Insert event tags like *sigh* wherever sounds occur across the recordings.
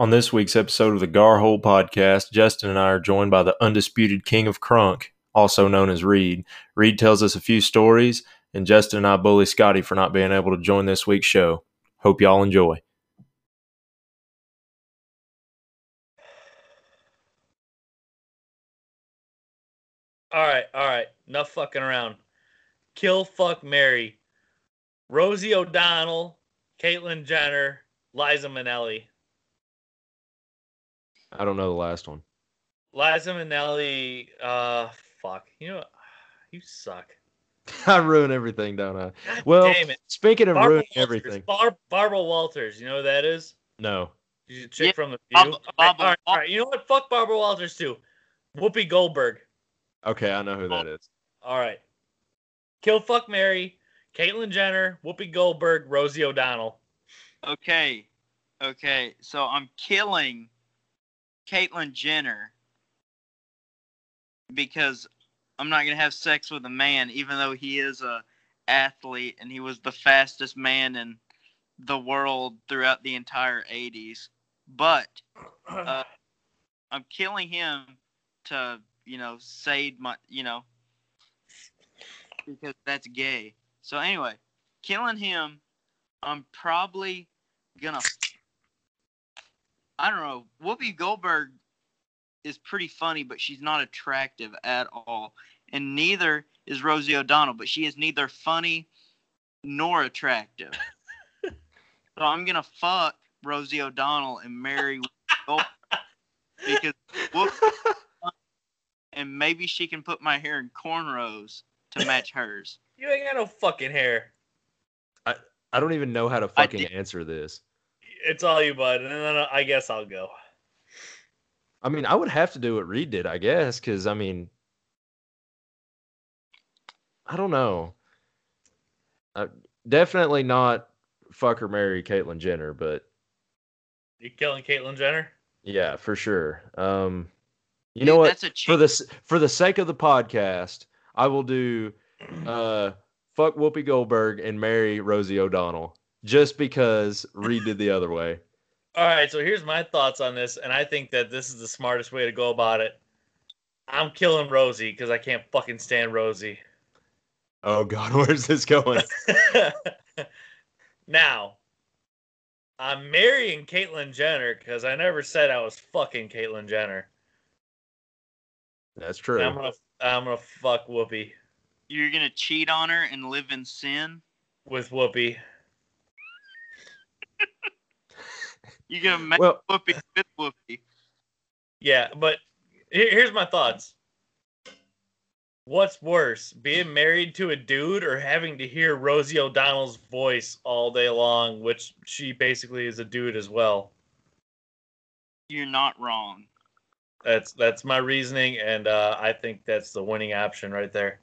On this week's episode of the Gar Hole podcast, Justin and I are joined by the undisputed king of crunk, also known as Reed. Reed tells us a few stories, and Justin and I bully Scotty for not being able to join this week's show. Hope y'all enjoy. All right, all right. Enough fucking around. Kill, fuck, Mary. Rosie O'Donnell, Caitlyn Jenner, Liza Minnelli. I don't know the last one. Liza Minnelli, uh, fuck. You know, *sighs* you suck. *laughs* I ruin everything, don't I? God Well, damn it. speaking of Barbara ruining Walters. everything, Bar- Barbara Walters. You know who that is? no. She's a chick Yeah, from the Bob- View. all, right, all, right, all right. You know what? Fuck Barbara Walters too. Whoopi Goldberg. Okay, I know who that is. All right. Kill, fuck, Mary. Caitlyn Jenner, Whoopi Goldberg, Rosie O'Donnell. Okay. Okay. So I'm killing Caitlyn Jenner because I'm not gonna have sex with a man, even though he is a athlete and he was the fastest man in the world throughout the entire 80s. But uh, *clears throat* I'm killing him to, you know, save my, you know, because that's gay. So anyway, killing him, I'm probably gonna. I don't know. Whoopi Goldberg is pretty funny, but she's not attractive at all, and neither is Rosie O'Donnell. But she is neither funny nor attractive. *laughs* so I'm gonna fuck Rosie O'Donnell and marry Whoopi Goldberg because Whoopi, and maybe she can put my hair in cornrows to match hers. you ain't got no fucking hair. I I don't even know how to fucking answer this. It's all you, bud. And then I guess I'll go. I mean, I would have to do what Reed did, I guess, because I mean, I don't know. Uh, definitely not fuck or marry Caitlyn Jenner, but You killing Caitlyn Jenner? yeah, for sure. Um, you Dude, know what? That's a For cheap. the for the sake of the podcast, I will do uh, fuck Whoopi Goldberg and marry Rosie O'Donnell, just because Reed did the other way. *laughs* All right, so here's my thoughts on this, and I think that this is the smartest way to go about it. I'm killing Rosie because I can't fucking stand Rosie. Oh God, *laughs* where's this going? *laughs* now, I'm marrying Caitlyn Jenner because I never said I was fucking Caitlyn Jenner. That's And true. I'm gonna, I'm gonna fuck Whoopi You're gonna cheat on her and live in sin. with Whoopi. You're gonna make Well, Whoopi with Whoopi. Yeah, but here- here's my thoughts. What's worse, being married to a dude or having to hear Rosie O'Donnell's voice all day long, which she basically is a dude as well? You're not wrong. That's that's my reasoning, and uh, I think that's the winning option right there.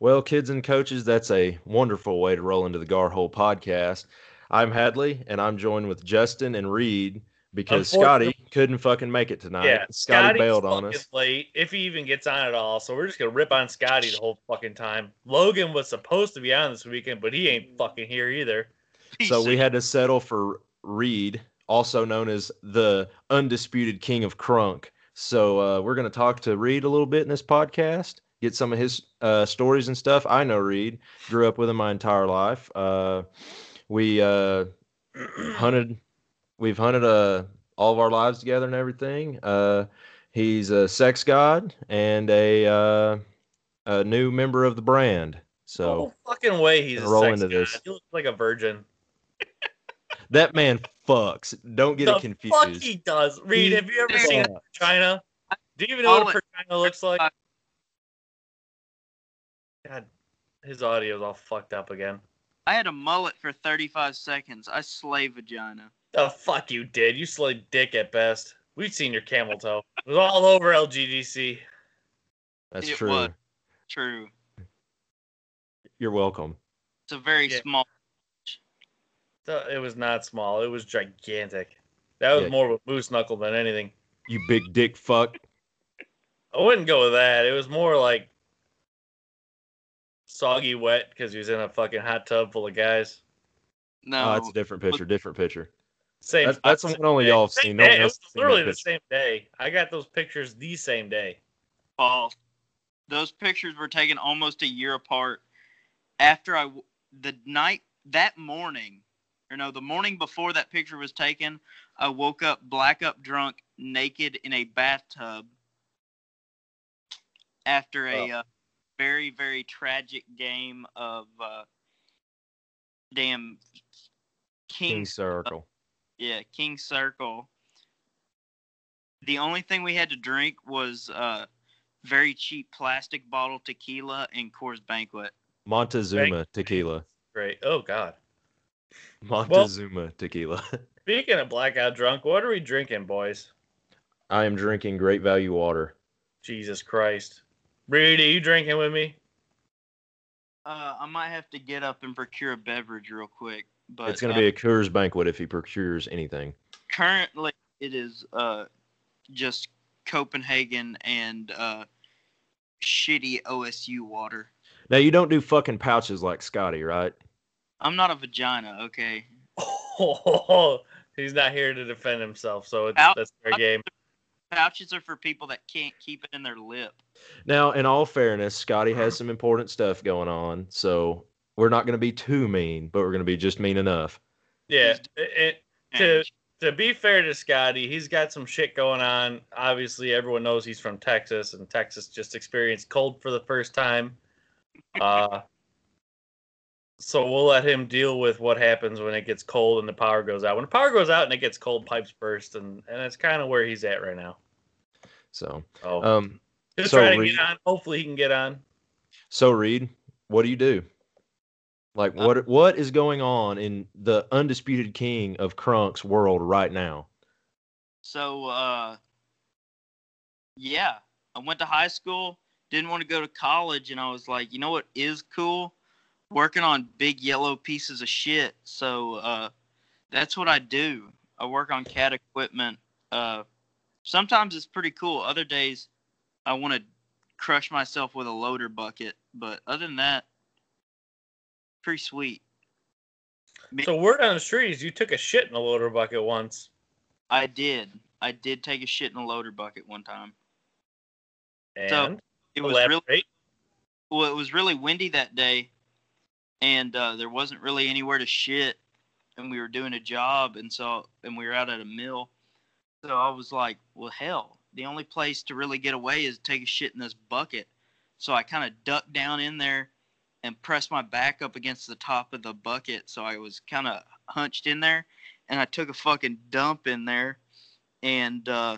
Well, kids and coaches, that's a wonderful way to roll into the Gar Hole podcast. I'm Hadley, and I'm joined with Justin and Reed because Scotty couldn't fucking make it tonight. yeah, Scotty Scotty's bailed on us. late if he even gets on at all. So we're just gonna rip on Scotty the whole fucking time. Logan was supposed to be on this weekend, but he ain't fucking here either. So we had to settle for Reed, also known as the undisputed king of crunk. So uh, we're going to talk to Reed a little bit in this podcast, get some of his uh, stories and stuff. I know Reed, grew up with him my entire life. Uh, we uh, *clears throat* hunted, we've hunted uh, all of our lives together and everything. Uh, he's a sex god and a, uh, a new member of the brand. So no fucking way he's a roll sex into god. this. He looks like a virgin. *laughs* that man fucks. Don't get the it confused. fuck he does. Reed, He have you ever fucks. seen a vagina? Do you even know what a vagina looks like? God, his audio's all fucked up again. I had a mullet for 35 seconds. I slay vagina. The fuck you did. You slayed dick at best. We've seen your camel toe. It was all over LGDC. That's It true. was. True. You're welcome. It's a very Yeah. small. So It was not small. It was gigantic. That was Yeah. more of a moose knuckle than anything. You big dick fuck. I wouldn't go with that. It was more like soggy wet because he was in a fucking hot tub full of guys. No. Oh, it's a different picture. Different picture. Same. That's, that's the same one only day. y'all have seen. No. It was seen literally the picture. same day. I got those pictures the same day. False. Those pictures were taken almost a year apart. After I, the night that morning, or no, the morning before that picture was taken, I woke up black up drunk, naked in a bathtub. After a uh, very very tragic game of uh, damn King King Circle. yeah, King Circle. The only thing we had to drink was uh, very cheap plastic bottle tequila and Coors Banquet. Montezuma tequila. Great. Oh God. Montezuma tequila. *laughs* Speaking of blackout drunk, what are we drinking, boys? I am drinking Great Value water. Jesus Christ. Reed, are you drinking with me? Uh, I might have to get up and procure a beverage real quick, but it's going to uh, be a Coors Banquet if he procures anything. currently it is uh, just Copenhagen and uh, shitty OSU water. Now you don't do fucking pouches like Scotty, right? I'm not a vagina, okay. Oh, *laughs* he's not here to defend himself, so it's, Out- that's fair game. Pouches are for people that can't keep it in their lip. Now, in all fairness, Scotty has some important stuff going on, so we're not going to be too mean, but we're going to be just mean enough. Yeah. It, to to be fair to Scotty, he's got some shit going on. Obviously, everyone knows he's from Texas, and Texas just experienced cold for the first time. *laughs* Uh, so we'll let him deal with what happens when it gets cold and the power goes out. When the power goes out and it gets cold, pipes burst, and and that's kind of where he's at right now. So, Oh, um, he'll so try to Reed- get on. Hopefully, he can get on. so Reed, what do you do? Like, Uh, what what is going on in the undisputed king of Crunk's world right now? So, uh, yeah, I went to high school, didn't want to go to college, and I was like, you know what is cool? Working on big yellow pieces of shit. So, uh, that's what I do. I work on cat equipment. Uh, sometimes it's pretty cool. Other days, I want to crush myself with a loader bucket. But other than that, pretty sweet. So word on the street is you took a shit in a loader bucket once. I did. I did take a shit in a loader bucket one time. And It was really well, it was really windy that day, and uh, there wasn't really anywhere to shit, and we were doing a job, and so and we were out at a mill, so I was like, well, hell, the only place to really get away is take a shit in this bucket, so I kind of ducked down in there, and pressed my back up against the top of the bucket, so I was kind of hunched in there, and I took a fucking dump in there, and uh,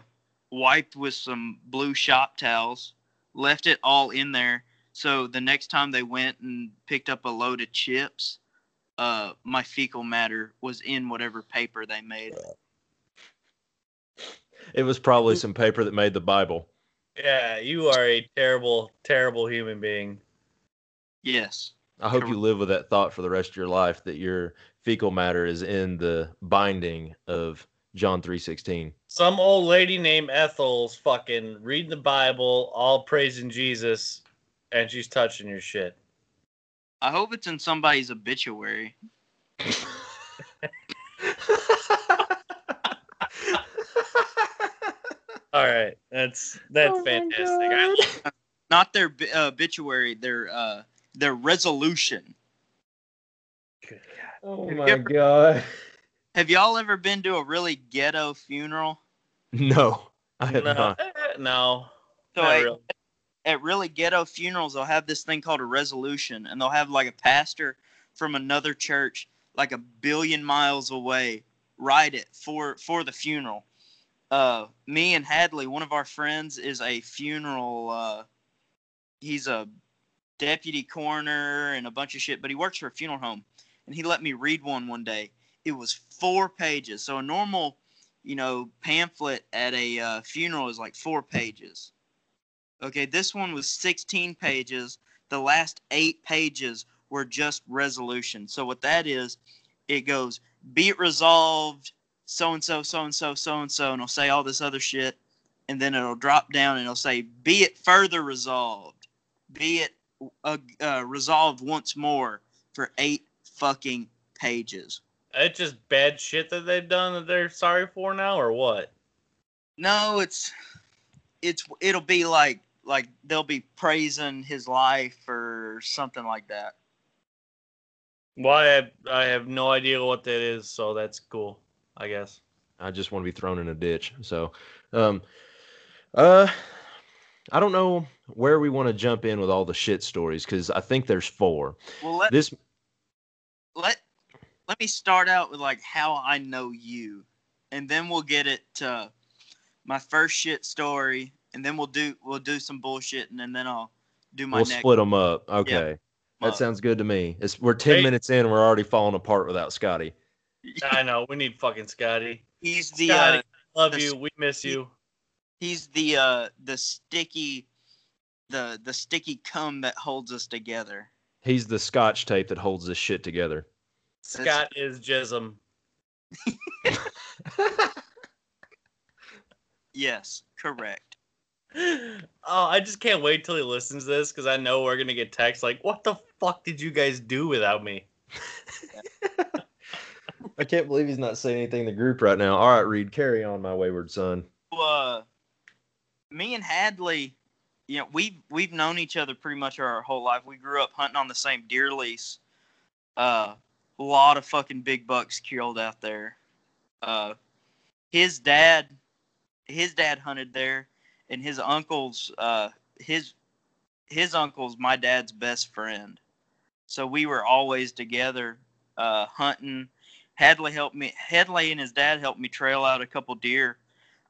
wiped with some blue shop towels, left it all in there. So the next time they went and picked up a load of chips, uh, my fecal matter was in whatever paper they made. It was probably some paper that made the Bible. Yeah, you are a terrible, terrible human being. Yes. I hope you live with that thought for the rest of your life that your fecal matter is in the binding of John 3:16. Some old lady named Ethel's fucking reading the Bible, all praising Jesus, and she's touching your shit. I hope it's in somebody's obituary. *laughs* All right, that's that's Oh my fantastic. I, God. Not their uh, obituary, their uh, their resolution. Oh Have you my ever- god. Have y'all ever been to a really ghetto funeral? No, I have no, not. eh, no, So not at, really. At really ghetto funerals, they'll have this thing called a resolution, and they'll have like a pastor from another church, like a billion miles away, write it for for the funeral. Uh, me and Hadley, one of our friends, is a funeral. Uh, he's a deputy coroner and a bunch of shit, but he works for a funeral home, and he let me read one one day. It was four pages. So a normal, you know, pamphlet at a uh, funeral is like four pages. Okay, this one was 16 pages. The last eight pages were just resolution. So what that is, it goes, be it resolved, so and so, so and so, so and so, and it'll say all this other shit, and then it'll drop down and it'll say, be it further resolved, be it uh, uh, resolved once more for eight fucking pages. It's just bad shit that they've done that they're sorry for now, or what? No, it's it's it'll be like like they'll be praising his life or something like that. Well, I have, I have no idea what that is, so that's cool, I guess. I just want to be thrown in a ditch. So, um, uh, I don't know where we want to jump in with all the shit stories because I think there's four. Well, let This let let me start out with like how I know you, and then we'll get it to my first shit story, and then we'll do we'll do some bullshit, and then, then I'll do my we'll next. split them up. Okay, that sounds good to me. It's we're ten Hey. minutes in, we're already falling apart without Scotty. *laughs* I know we need fucking Scotty. He's the Scotty, uh, love the- you. We miss you. he's the uh the sticky the the sticky cum that holds us together. He's the scotch tape that holds this shit together. Scott is Jism. *laughs* Yes, correct. Oh, I just can't wait till he listens to this because I know we're gonna get texts like, "What the fuck did you guys do without me?" I can't believe he's not saying anything in the group right now. All right, Reed, carry on, my wayward son. uh, me and Hadley, you know, we've we've known each other pretty much our whole life. We grew up hunting on the same deer lease. Uh, a lot of fucking big bucks killed out there. Uh, his dad, his dad hunted there, and his uncle's uh his his uncle's my dad's best friend. So we were always together, uh, hunting. Hadley helped me. Hadley and his dad helped me trail out a couple deer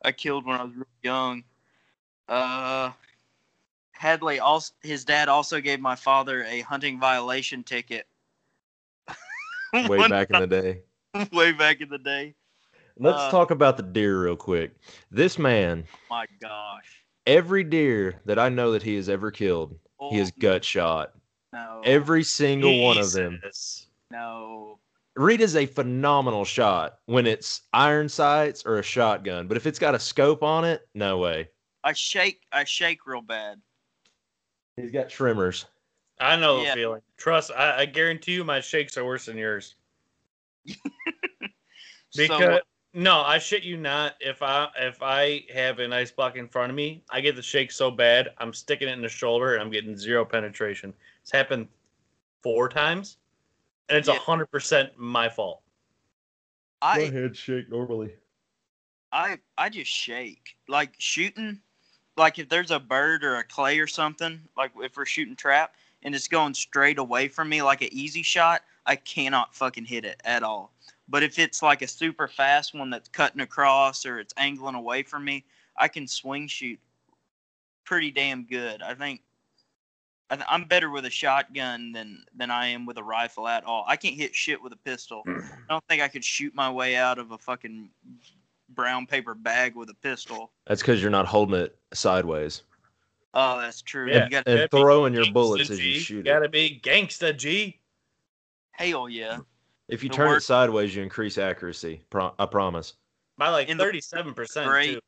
I killed when I was real young. Uh, Hadley also his dad also gave my father a hunting violation ticket. *laughs* *laughs* Way back in the day. way back in the day. Let's Uh, talk about the deer real quick. This man, My gosh. every deer that I know that he has ever killed, he has Oh, gut shot. no. Every single one of them. Jesus. no. Reed is a phenomenal shot when it's iron sights or a shotgun, but if it's got a scope on it, no way. I shake I shake real bad. He's got trimmers. I know Yeah. the feeling. Trust. I, I guarantee you, my shakes are worse than yours. *laughs* Because so, no, I shit you not. If I if I have an ice block in front of me, I get the shake so bad, I'm sticking it in the shoulder and I'm getting zero penetration. It's happened four times, and it's a Yeah. hundred percent my fault. I ahead, shake normally. I I just shake. Like shooting, like if there's a bird or a clay or something, like if we're shooting trap and it's going straight away from me like an easy shot, I cannot fucking hit it at all. But if it's like a super fast one that's cutting across or it's angling away from me, I can swing shoot pretty damn good. I think I th- I'm better with a shotgun than than I am with a rifle at all. I can't hit shit with a pistol. Hmm. I don't think I could shoot my way out of a fucking brown paper bag with a pistol. That's because you're not holding it sideways Oh, that's true. Yeah. You got and Gotta be throwing your Gangsta bullets as you shoot it. Gotta be gangsta G. hell yeah. If you the turn it sideways, you increase accuracy. Pro- I promise. By like In thirty-seven percent Great.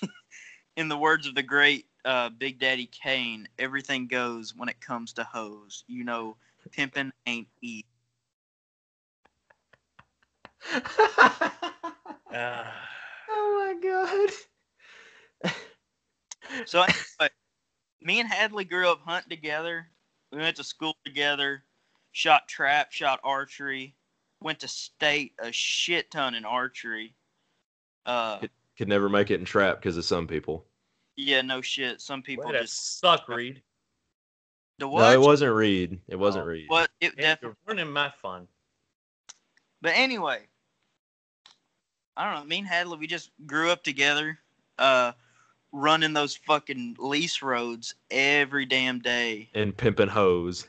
too. *laughs* In the words of the great uh, Big Daddy Kane, everything goes when it comes to hoes. You know, pimping ain't eat. *laughs* Ah. oh my god. So anyway, me and Hadley grew up hunting together. We went to school together, shot trap, shot archery, went to state a shit ton in archery. Uh, Could never make it in trap because of some people. yeah, no shit. Some people Way just suck, Reed. the No, what? it wasn't Reed. It wasn't Oh, Reed. What? It Yeah, definitely. you're ruining my fun. But anyway, I don't know. Me and Hadley, we just grew up together, uh, running those fucking lease roads every damn day. And pimping hoes.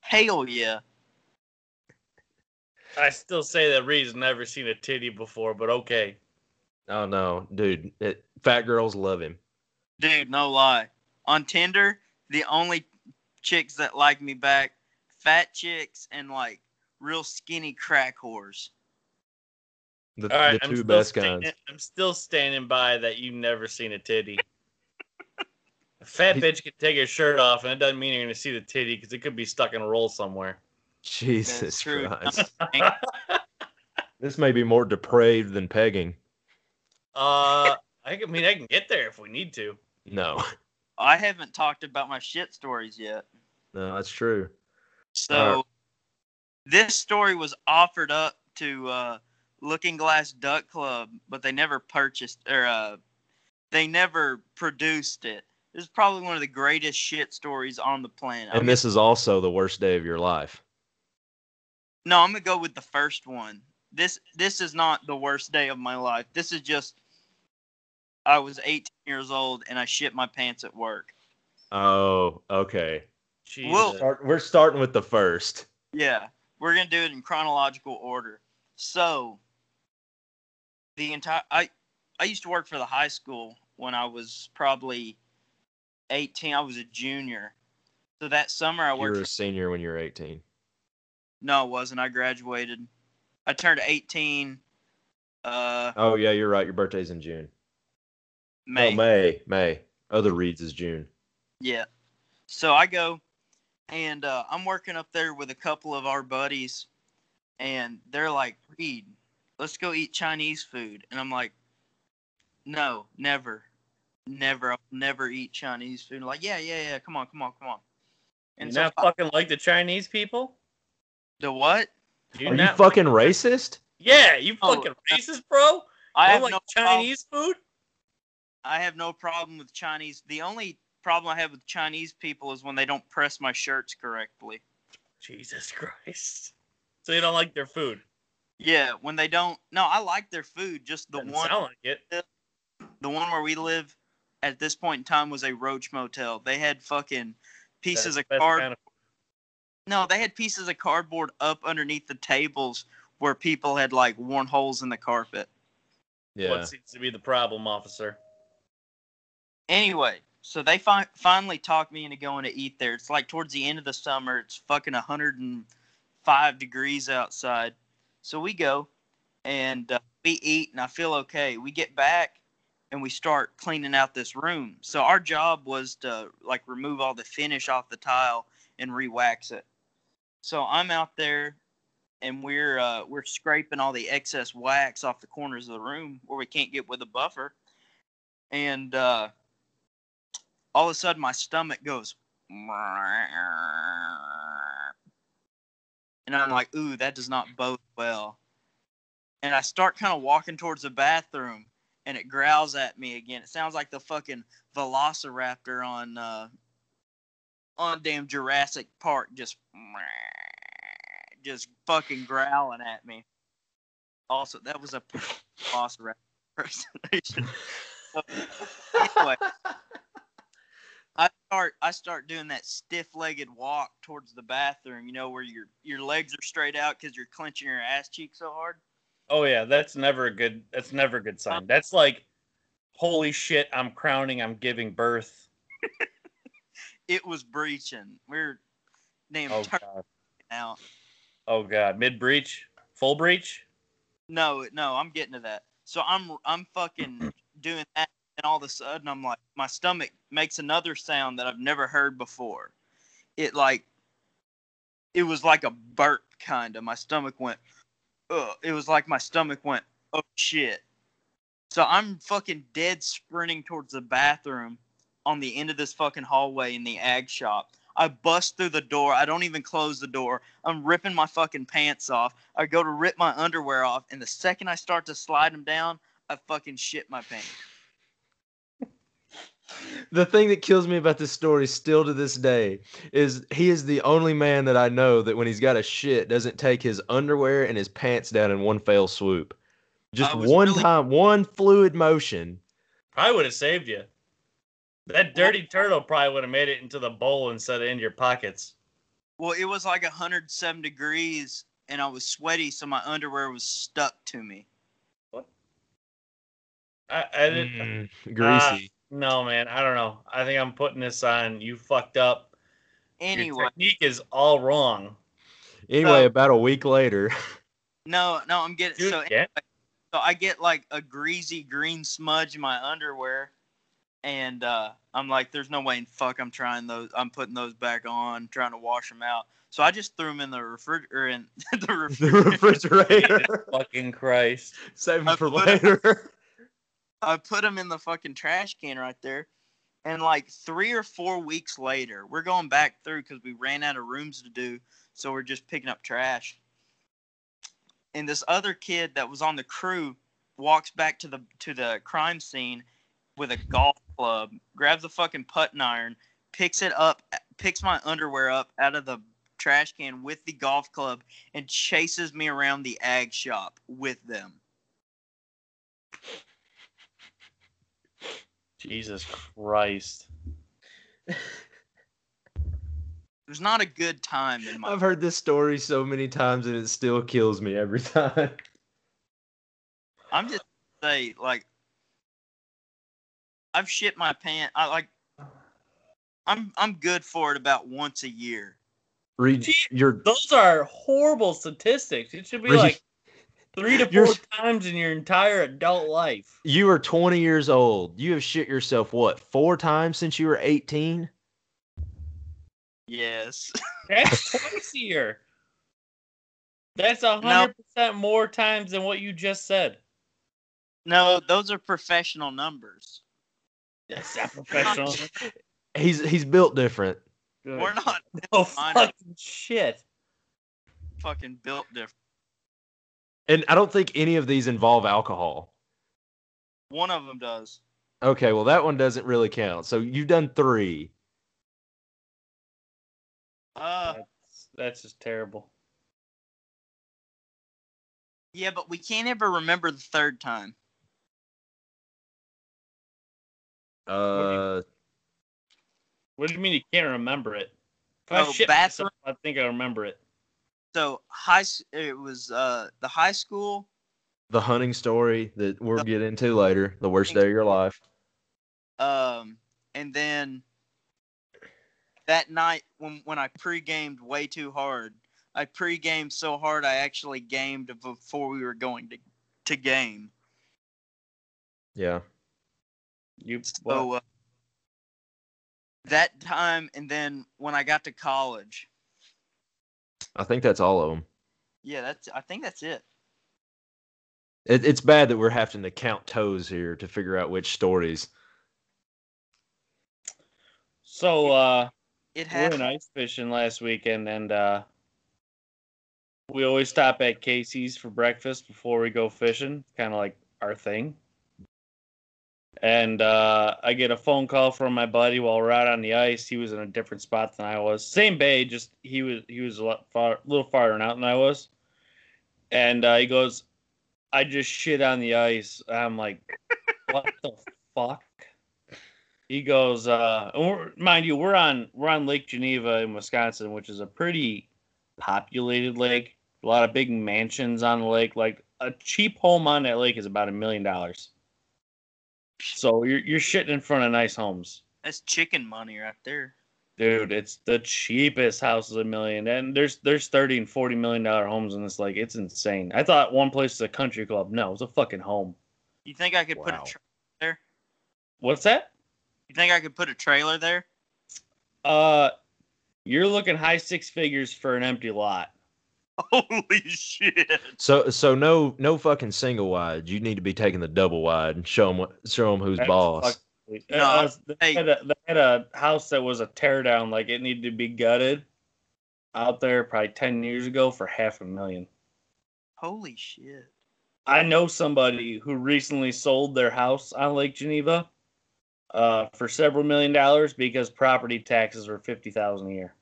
Hell yeah. I still say that Reed's never seen a titty before, but okay. Oh no, dude. It, fat girls love him. Dude, no lie. On Tinder, the only chicks that like me back, fat chicks and like real skinny crack whores. The, All right, the I'm two still best standing, kinds. I'm still standing by that you've never seen a titty. a fat bitch can take her shirt off, and it doesn't mean you're gonna see the titty because it could be stuck in a roll somewhere. Jesus. Christ. *laughs* this may be more depraved than pegging. uh, I can- mean, I can get there if we need to. No, I haven't talked about my shit stories yet. no, that's true. So Alright. this story was offered up to uh, Looking Glass Duck Club, but they never purchased or uh, they never produced it. This is probably one of the greatest shit stories on the planet. I'm And this is also the worst day of your life. No, I'm gonna go with the first one. This this is not the worst day of my life. This is just I was 18 years old and I shit my pants at work. Oh, okay. Jesus. Well- Start, we're starting with the first. Yeah, we're gonna do it in chronological order. So the entire I I used to work for the high school when I was probably 18. I was a junior. So that summer I worked. You were a for, senior when you were 18. No, it wasn't. I graduated. I turned 18 uh Oh yeah, you're right. Your birthday's in June. May. No, May. May. Other Reed's is June. Yeah. So I go and uh, I'm working up there with a couple of our buddies, and they're like, Reed, let's go eat Chinese food. And I'm like, no, never. Never. I'll never eat Chinese food. like, yeah, yeah, yeah. Come on, come on, come on. you And so not fucking like the Chinese people? The what? You Are you fucking racist? Yeah, you Oh, fucking racist, bro. I have don't like no problem- Chinese food. I have no problem with Chinese. The only problem I have with Chinese people is when they don't press my shirts correctly. Jesus Christ. So you don't like their food? Yeah, when they don't. No, I like their food. Just the Doesn't one. sound like it. the one where we live at this point in time was a roach motel. They had fucking pieces That's of the best card. kind of- No, they had pieces of cardboard up underneath the tables where people had like worn holes in the carpet. Yeah. What seems to be the problem, officer? Anyway, so they fi- finally talked me into going to eat there. It's like towards the end of the summer. It's fucking 105 degrees outside. So we go and uh, we eat, and I feel okay. We get back and we start cleaning out this room. So our job was to like remove all the finish off the tile and re-wax it. So I'm out there and we're uh, we're scraping all the excess wax off the corners of the room where we can't get with a buffer. And uh, all of a sudden my stomach goes and I'm like, ooh, that does not bode well. And I start kind of walking towards the bathroom and it growls at me again. It sounds like the fucking velociraptor on uh on damn Jurassic Park just *laughs* just fucking growling at me. Also, that was a *laughs* velociraptor impersonation. Anyway, I start I start doing that stiff-legged walk towards the bathroom. You know where your your legs are straight out because you're clenching your ass cheek so hard. Oh yeah, that's never a good. That's never a good sign. Uh, that's like, holy shit! I'm crowning. I'm giving birth. *laughs* It was breaching. We're damn Oh turning god. out. Oh god. Mid breach. Full breach. No, no, I'm getting to that. So I'm I'm fucking *clears throat* doing that, and all of a sudden I'm like, my stomach makes another sound that I've never heard before. It like, it was like a burp kind of. My stomach went, ugh. It was like my stomach went, oh shit. So I'm fucking dead sprinting towards the bathroom on the end of this fucking hallway in the ag shop. I bust through the door. I don't even close the door. I'm ripping my fucking pants off. I go to rip my underwear off, and the second I start to slide them down, I fucking shit my pants. The thing that kills me about this story still to this day is he is the only man that I know that when he's got a shit doesn't take his underwear and his pants down in one fell swoop. Just one really- time, one fluid motion. Probably would have saved you. That dirty turtle probably would have made it into the bowl instead of in your pockets. Well, it was like 107 degrees, and I was sweaty, so my underwear was stuck to me. I, I didn't. Mm, greasy. No, man. I don't know. I think I'm putting this on. You fucked up. Anyway, Your technique is all wrong. anyway, so- about a week later, *laughs* no, no, I'm getting Dude, so. yeah. So I get like a greasy green smudge in my underwear, and uh, I'm like, "There's no way in fuck I'm trying those. I'm putting those back on, trying to wash them out." So I just threw them in the refrigerator. In *laughs* the The refrigerator. refrigerator. Fucking Christ. Save I for put- later. I put them in the fucking trash can right there. And like three or four weeks later, we're going back through because we ran out of rooms to do. So we're just picking up trash. And this other kid that was on the crew walks back to the to the crime scene with a golf club, grabs a fucking putting iron, picks it up, picks my underwear up out of the trash can with the golf club, and chases me around the ag shop with them. Jesus Christ. It was not a good time in my I've heard this story so many times and it still kills me every *laughs* time. I'm just say like I've shit my pants. I like I'm I'm good for it about once a year. Reed Gee, your Those are horrible statistics. It should be Reed, like three to four times in your entire adult life. you are 20 years old. You have shit yourself what four times since you were 18? Yes. *laughs* That's twice a year. That's a hundred percent more times than what you just said. no, those are professional numbers. That's not *laughs* professional. He's he's built different. We're not *laughs* Oh I fucking shit. fucking built different. And I don't think any of these involve alcohol. One of them does. Okay, well that one doesn't really count. So you've done 3. Uh That's, that's just terrible. yeah, but we can't ever remember the third time. Uh What do you mean you can't remember it? If I Oh, shit bathroom- myself, I think I remember it. So high s- it was uh the high school the hunting story that we'll get into later, the worst day of your life. Um, and then that night when when I pre-gamed way too hard, I pre-gamed so hard I actually gamed before we were going to to game. Yeah. You So uh, that time, and then when I got to college, I think that's all of them. yeah, that's I think that's it. It, it's bad that we're having to count toes here to figure out which stories. so uh It we went ice fishing last weekend and uh we always stop at Casey's for breakfast before we go fishing. Kind of like our thing. And uh, I get a phone call from my buddy while we're out on the ice. He was in a different spot than I was. Same bay, just he was he was a lot far, little farther out than I was. And uh, he goes, "I just shit on the ice." I'm like, *laughs* "What the fuck?" He goes, uh, and mind you, we're on we're on Lake Geneva in Wisconsin, which is a pretty populated lake. A lot of big mansions on the lake. Like a cheap home on that lake is about a million dollars. So you're you're shitting in front of nice homes, That's chicken money right there. dude. It's the cheapest house is a million, and there's there's thirty and forty million dollar homes in this like It's insane. I thought one place is a country club. No, it's a fucking home. You think I could put a tra- there? What's that? You think I could put a trailer there? Uh, you're looking high six figures for an empty lot. *laughs* Holy shit! So so no no fucking single wide. You need to be taking the double wide and show them what show them who's That's boss. fucking- No, Uh, they, hey. had a, they had a house that was a tear down, like it needed to be gutted out there probably 10 years ago for half a million. Holy shit! I know somebody who recently sold their house on Lake Geneva uh, for several million dollars because property taxes were 50000 a year.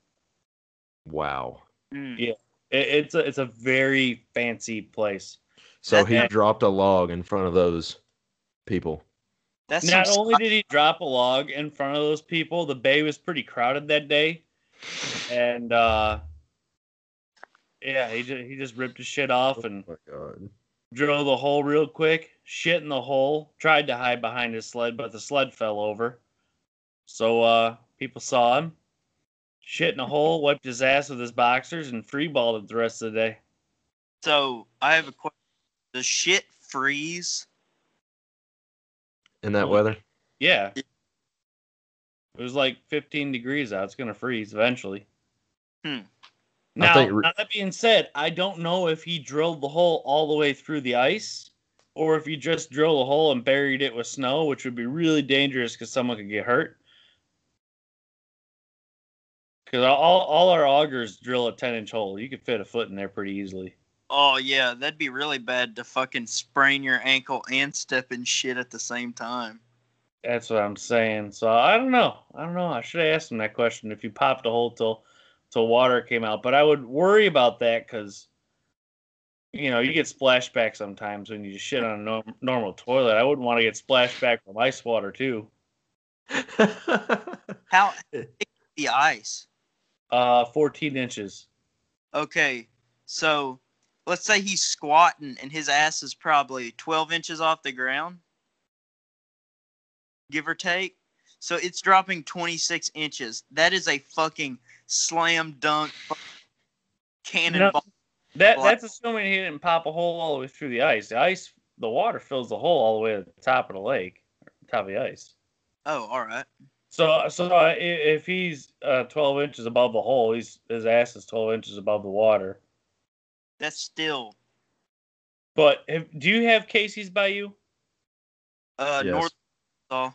Wow. Mm. Yeah. It, it's, a, it's a very fancy place. So he that- dropped a log in front of those people. That's Not some only did he drop a log in front of those people, the bay was pretty crowded that day, and uh, yeah, he just, he just ripped his shit off and Oh my god. drilled the hole real quick, shit in the hole, tried to hide behind his sled, but the sled fell over. So uh, people saw him, shit in a hole, wiped his ass with his boxers, and freeballed it the rest of the day. So I have a question. Does shit freeze? In that weather? Yeah, It was like 15 degrees out. It's gonna freeze eventually. Hmm. Now, re- now that being said, I don't know if he drilled the hole all the way through the ice, or if he just drilled a hole and buried it with snow, which would be really dangerous because someone could get hurt. Because all, all our augers drill a 10 inch hole. You could fit a foot in there pretty easily. Oh yeah, that'd be really bad to fucking sprain your ankle and step in shit at the same time. That's what I'm saying. So I don't know. I don't know. I should have asked him that question if you popped a hole till till water came out. But I would worry about that because you know you get splashback sometimes when you just shit on a norm, normal toilet. I wouldn't want to get splashback from ice water too. *laughs* How the ice? Uh, 14 inches. Okay, so let's say he's squatting and his ass is probably 12 inches off the ground, give or take. So it's dropping 26 inches. That is a fucking slam dunk cannonball. that, that's assuming he didn't pop a hole all the way through the ice. The ice, the water fills the hole all the way to the top of the lake, top of the ice. Oh, all right. So, so uh, if he's uh, 12 inches above the hole, he's his ass is 12 inches above the water. That's still But if, do you have Casey's by you? uh Yes. north. So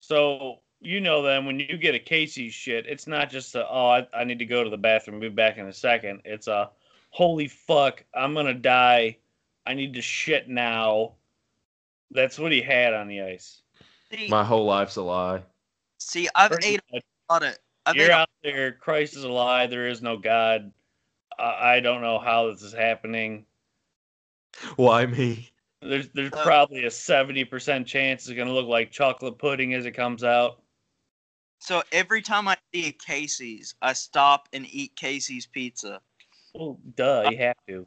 So you know then when you get a Casey's shit, it's not just a oh I, I need to go to the bathroom, be back in a second. It's a holy fuck, I'm gonna die. I need to shit now. That's what he had on the ice. see, My whole life's a lie. See, I've Pretty ate much. a lot of. I've You're ate a out there. Christ is a lie. There is no God. I I don't know how this is happening. Why me? There's there's Uh, probably a seventy percent chance it's gonna look like chocolate pudding as it comes out. So every time I see a Casey's, I stop and eat Casey's pizza. Well, duh, you have to.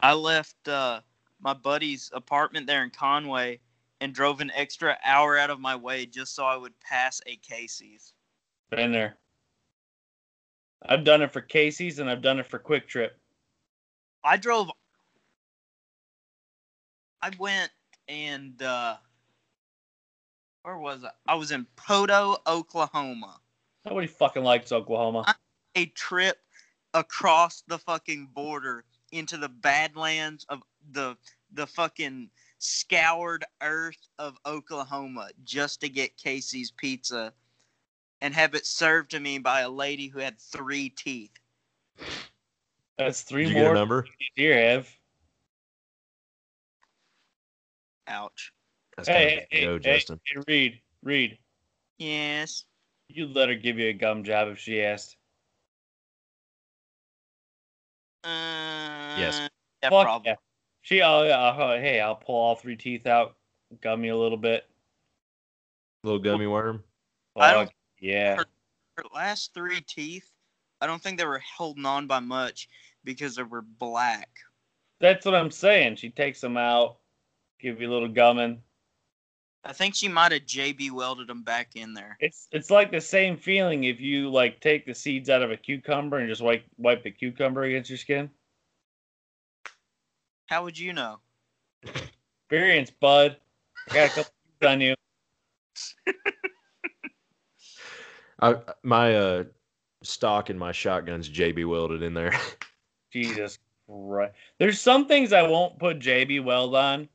I left uh, my buddy's apartment there in Conway and drove an extra hour out of my way just so I would pass a Casey's. Been there. I've done it for Casey's and I've done it for QuikTrip. I drove. I went and uh, where was I? I was in Poteau, Oklahoma. Nobody fucking likes Oklahoma. A trip across the fucking border into the badlands of the the fucking scoured earth of Oklahoma just to get Casey's pizza and have it served to me by a lady who had three teeth. That's three Did you get a more number? here have. Ouch. That's kind Hey, hey, go, hey, Justin. hey, Reed, Reed, Yes. You'd let her give you a gum job if she asked. Uh, Yes. Yeah, Fuck probably. yeah. She, oh yeah, uh, hey, I'll pull all three teeth out, gum you a little bit. Little gummy worm. I don't- Fuck Yeah. Her last three teeth, I don't think they were holding on by much because they were black. That's what I'm saying. She takes them out, give you a little gumming. I think she might have JB welded them back in there. It's it's like the same feeling if you like take the seeds out of a cucumber and just wipe wipe the cucumber against your skin. How would you know? Experience, bud. I got a couple seeds on you. *laughs* I my uh stock in my shotgun's JB welded in there. *laughs* Jesus Christ. There's some things I won't put JB Weld on,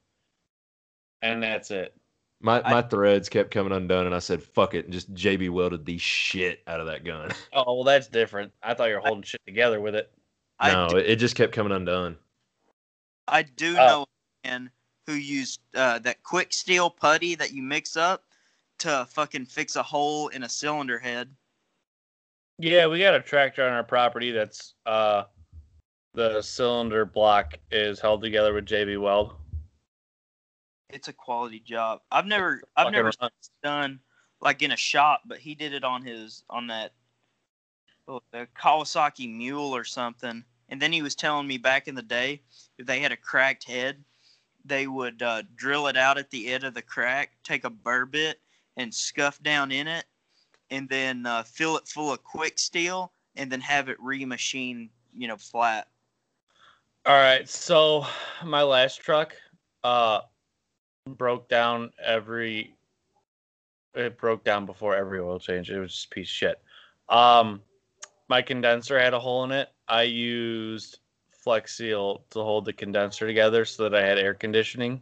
and that's it. My I- my threads kept coming undone, and I said, "Fuck it," and just JB welded the shit out of that gun. Oh well, that's different. I thought you were holding shit together with it. No, do, it, it just kept coming undone. I do Oh. know a man who used uh, that quick steel putty that you mix up to fucking fix a hole in a cylinder head. Yeah, we got a tractor on our property that's uh the cylinder block is held together with JB Weld. It's a quality job. I've never, I've never done like in a shop, but he did it on his on that oh, the Kawasaki Mule or something. And then he was telling me back in the day, if they had a cracked head, they would uh, drill it out at the end of the crack, take a burr bit and scuff down in it, and then uh, fill it full of quick steel, and then have it remachine, you know, flat. All right, so my last truck uh broke down every It broke down before every oil change. It was just piece of shit. Um, my condenser had a hole in it. I used Flex Seal to hold the condenser together so that I had air conditioning.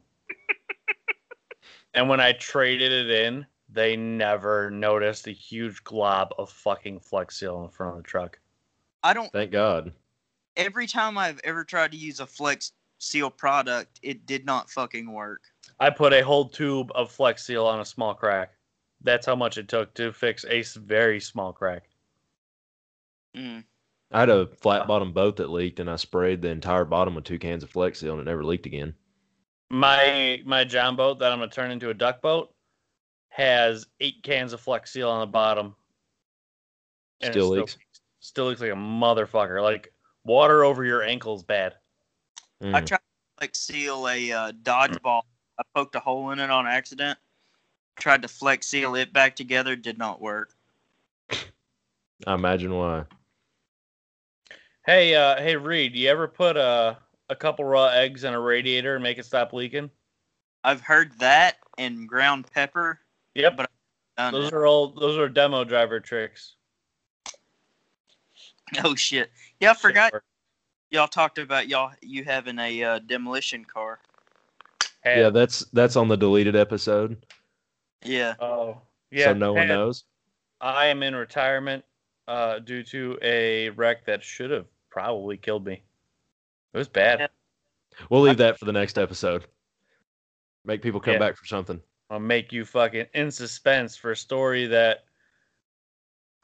and when I traded it in, they never noticed a huge glob of fucking Flex Seal in front of the truck. I don't. Thank God. Every time I've ever tried to use a Flex Seal product, it did not fucking work. I put a whole tube of Flex Seal on a small crack. That's how much it took to fix a very small crack. Mm. I had a flat bottom boat that leaked, and I sprayed the entire bottom with two cans of Flex Seal, and it never leaked again. My my John boat that I'm gonna turn into a duck boat has eight cans of Flex Seal on the bottom. and Still leaks. Still looks like a motherfucker. Like water over your ankles bad. I Mm. tried to Flex Seal a uh, dodgeball. I poked a hole in it on accident. Tried to Flex Seal it back together. Did not work. I imagine why. Hey, uh, hey Reed, you ever put a a couple raw eggs in a radiator and make it stop leaking? I've heard that and ground pepper. Yep. But Those it. are all those are demo driver tricks. Oh shit! Yeah, I forgot work. y'all talked about y'all you having a uh, demolition car. Hey, Yeah, that's that's on the deleted episode, Yeah. Oh, yeah. so no one knows. I am in retirement uh, due to a wreck that should have probably killed me. It was bad. Yeah. We'll leave that for the next episode. Make people come Yeah. back for something. I'll make you fucking in suspense for a story that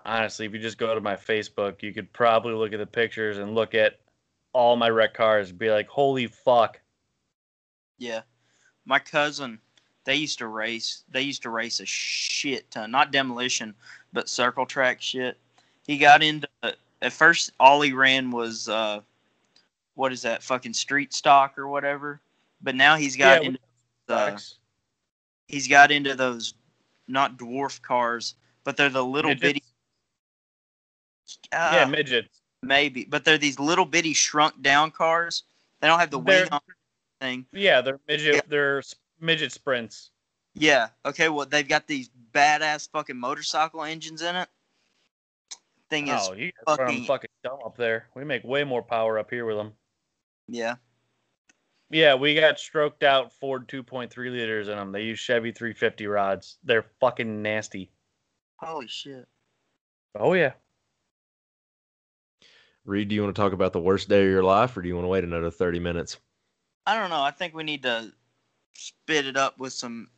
honestly, if you just go to my Facebook, you could probably look at the pictures and look at all my wreck cars and be like, holy fuck. Yeah. My cousin, they used to race. They used to race a shit ton, not demolition, but circle track shit. He got into at first all he ran was uh what is that fucking street stock or whatever. But now he's got Yeah, into uh, he's got into those not dwarf cars, but they're the little Midgets? bitty uh, yeah, midgets. maybe, but they're these little bitty shrunk down cars. They don't have the wing on thing. Yeah, they're midget. Yeah. They're midget sprints. Yeah. Okay. Well, they've got these badass fucking motorcycle engines in it. Thing is, Oh, you guys run 'em fucking- fucking dumb up there. We make way more power up here with them. yeah. Yeah, we got stroked out Ford 2.3 liters in them. They use Chevy 350 rods. They're fucking nasty. Holy shit. Oh yeah. Reed, do you want to talk about the worst day of your life, or do you want to wait another thirty minutes? I don't know. I think we need to spit it up with some,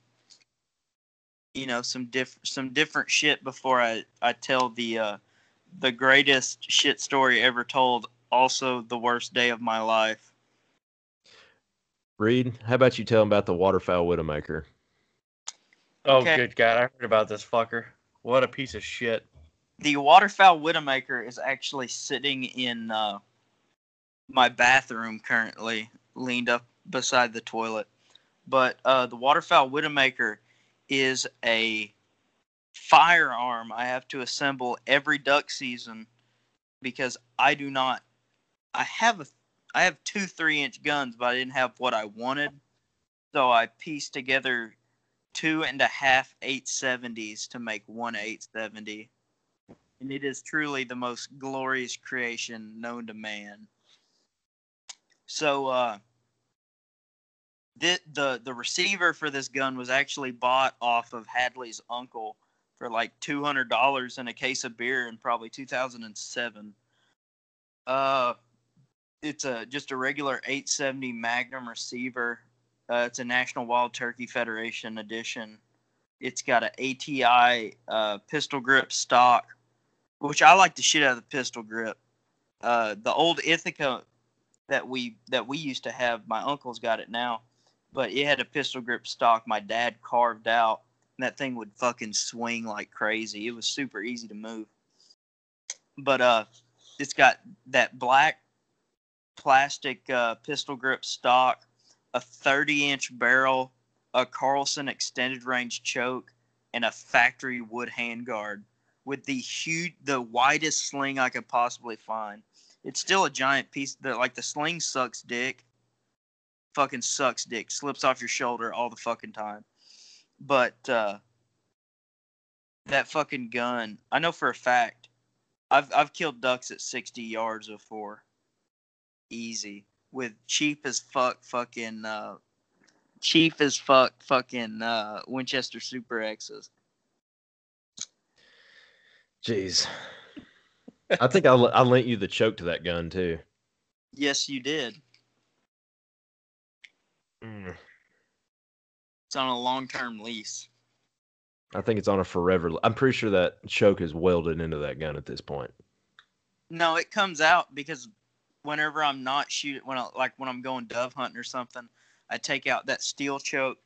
you know, some diff some different shit before I I tell the uh the greatest shit story ever told. Also, the worst day of my life. Reed, how about you tell him about the waterfowl widowmaker? Oh Okay. good god, I heard about this fucker. What a piece of shit. the waterfowl widowmaker is actually sitting in uh, my bathroom currently, leaned up beside the toilet. But uh, the waterfowl widowmaker is a firearm I have to assemble every duck season because I do not. I have a, I have two three inch guns, but I didn't have what I wanted, so I pieced together two and a half 870s to make one 870 and it is truly the most glorious creation known to man. So, uh, the the the receiver for this gun was actually bought off of Hadley's uncle for like two hundred dollars and a case of beer in probably two thousand and seven. Uh, it's a just a regular eight seventy Magnum receiver. Uh, it's a National Wild Turkey Federation edition. It's got an ATI uh, pistol grip stock which I like the shit out of the pistol grip. Uh, the old Ithaca that we that we used to have, my uncle's got it now, but it had a pistol grip stock my dad carved out, that thing would fucking swing like crazy. It was super easy to move. But uh, it's got that black plastic uh, pistol grip stock, a 30 inch barrel, a Carlson extended range choke, and a factory wood handguard with the huge, the widest sling I could possibly find. It's still a giant piece. that, like the sling sucks dick. Fucking sucks dick. Slips off your shoulder all the fucking time. But uh, that fucking gun. I know for a fact. I've I've killed ducks at 60 yards before. Easy. With cheap as fuck fucking uh cheap as fuck fucking uh Winchester Super X's. Jeez. I think I, I lent you the choke to that gun too. Yes, you did. Mm. It's on a long-term lease. I think it's on a forever. I'm pretty sure that choke is welded into that gun at this point. No, it comes out because whenever I'm not shooting, when I like when I'm going dove hunting or something, I take out that steel choke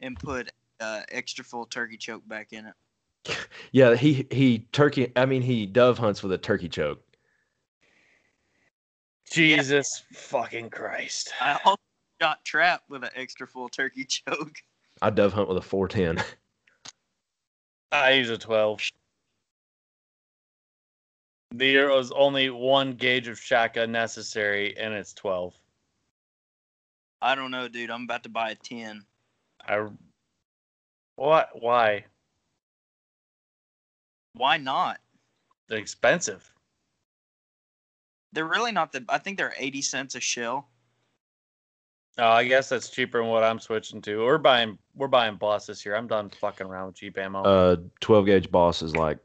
and put uh, extra full turkey choke back in it. *laughs* Yeah, he he turkey. I mean, he dove hunts with a turkey choke. Jesus fucking Christ. I also shot trap with an extra full turkey *laughs* choke. I dove hunt with a 410. *laughs* I use a 12. There was only one gauge of shotgun necessary, and it's 12. I don't know, dude. I'm about to buy a 10. I. What? Why? Why not? They're expensive. They're really not the. I think they're 80 cents a shell. Oh, I guess that's cheaper than what I'm switching to. We're buying we're buying boss this year. I'm done fucking around with cheap ammo. Uh, 12 gauge boss is like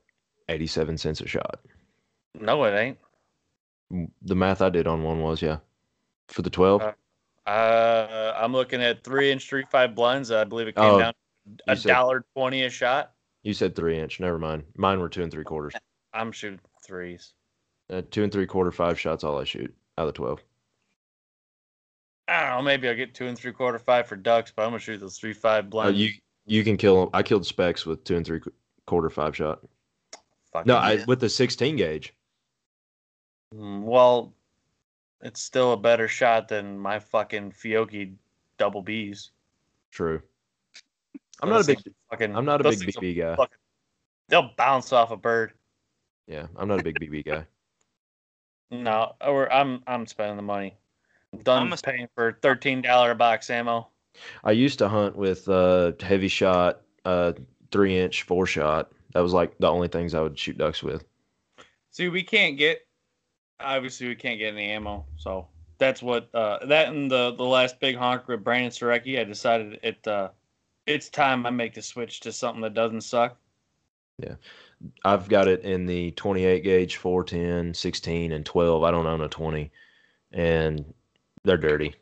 87 cents a shot. no, it ain't. The math I did on one was yeah, for the 12. Uh, Uh, I'm looking at three inch three five blends. I believe it came Oh, down a dollar twenty a shot. you said three inch. Never mind. Mine were two and three quarters. I'm shooting threes. Uh, two and three quarter five shots all I shoot out of the 12. I don't know. Maybe I'll get two and three quarter five for ducks, but I'm gonna shoot those three five Uh, you you can kill them. I killed specs with two and three quarter five shot. Fucking- No, I with the 16 gauge. Mm, well, it's still a better shot than my fucking Fiocchi double Bs. True. I'm not a big fucking. I'm not a big BB guy. fucking- They'll bounce off a bird. Yeah, I'm not a big BB guy. *laughs* No, or I'm I'm spending the money. I'm done I'm a- paying for thirteen dollar a box ammo. I used to hunt with uh heavy shot, uh three inch, four shot. That was like the only things I would shoot ducks with. See, we can't get obviously we can't get any ammo, so that's what uh, that and the the last big honk with Brandon Surecki. I decided it uh, it's time I make the switch to something that doesn't suck. Yeah. I've got it in the 28 gauge, 410, 16, and 12. I don't own a 20, and they're dirty.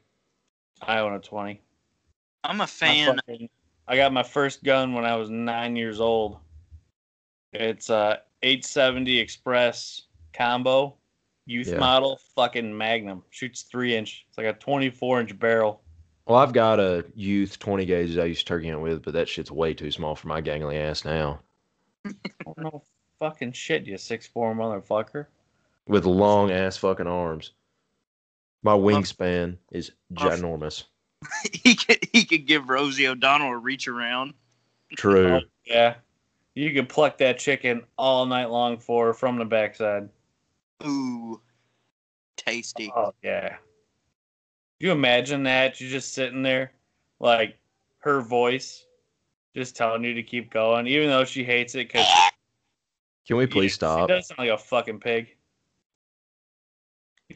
I own a twenty. I'm a fan. fucking- I got my first gun when I was nine years old. It's a 870 Express combo, youth Yeah. model, fucking Magnum. Shoots three inch. It's like a 24 inch barrel. Well, I've got a youth 20 gauge that I used to turkey hunt with, but that shit's way too small for my gangly ass now. No fucking shit, you six four motherfucker. With long ass fucking arms. My wingspan is ginormous. *laughs* he could he could give Rosie O'Donnell a reach around. True. Oh, yeah. You could pluck that chicken all night long for her from the backside. Ooh, tasty. Oh yeah. You imagine that? You're just sitting there, like her voice, just telling you to keep going, even though she hates it because Can we please stop? She does sound like a fucking pig.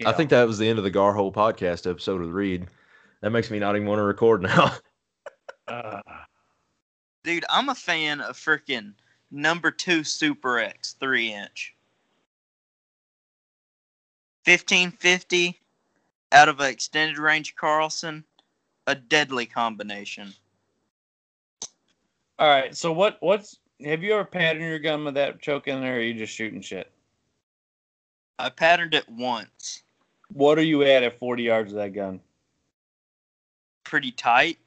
I think that was the end of the Gar Hole podcast episode with Reed. That makes me not even want to record now. *laughs* Uh, Dude, I'm a fan of freaking number two Super X three inch. 1550 out of an extended range Carlson, a deadly combination. all right. So what? What's? Have you ever patterned your gun with that choke in there, or are you just shooting shit? I patterned it once, What are you at at 40 yards of that gun? pretty tight.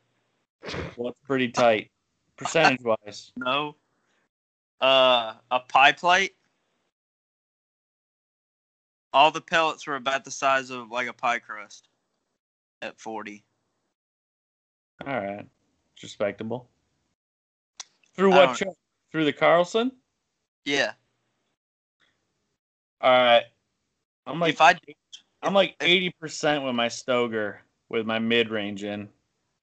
What's pretty tight, percentage wise? *laughs* No. Uh, a pie plate. All the pellets were about the size of like a pie crust at 40. All right, it's respectable. Through what? Through the Carlson? Yeah. All right. I'm like if I I'm like eighty percent with my Stoeger with my mid range in,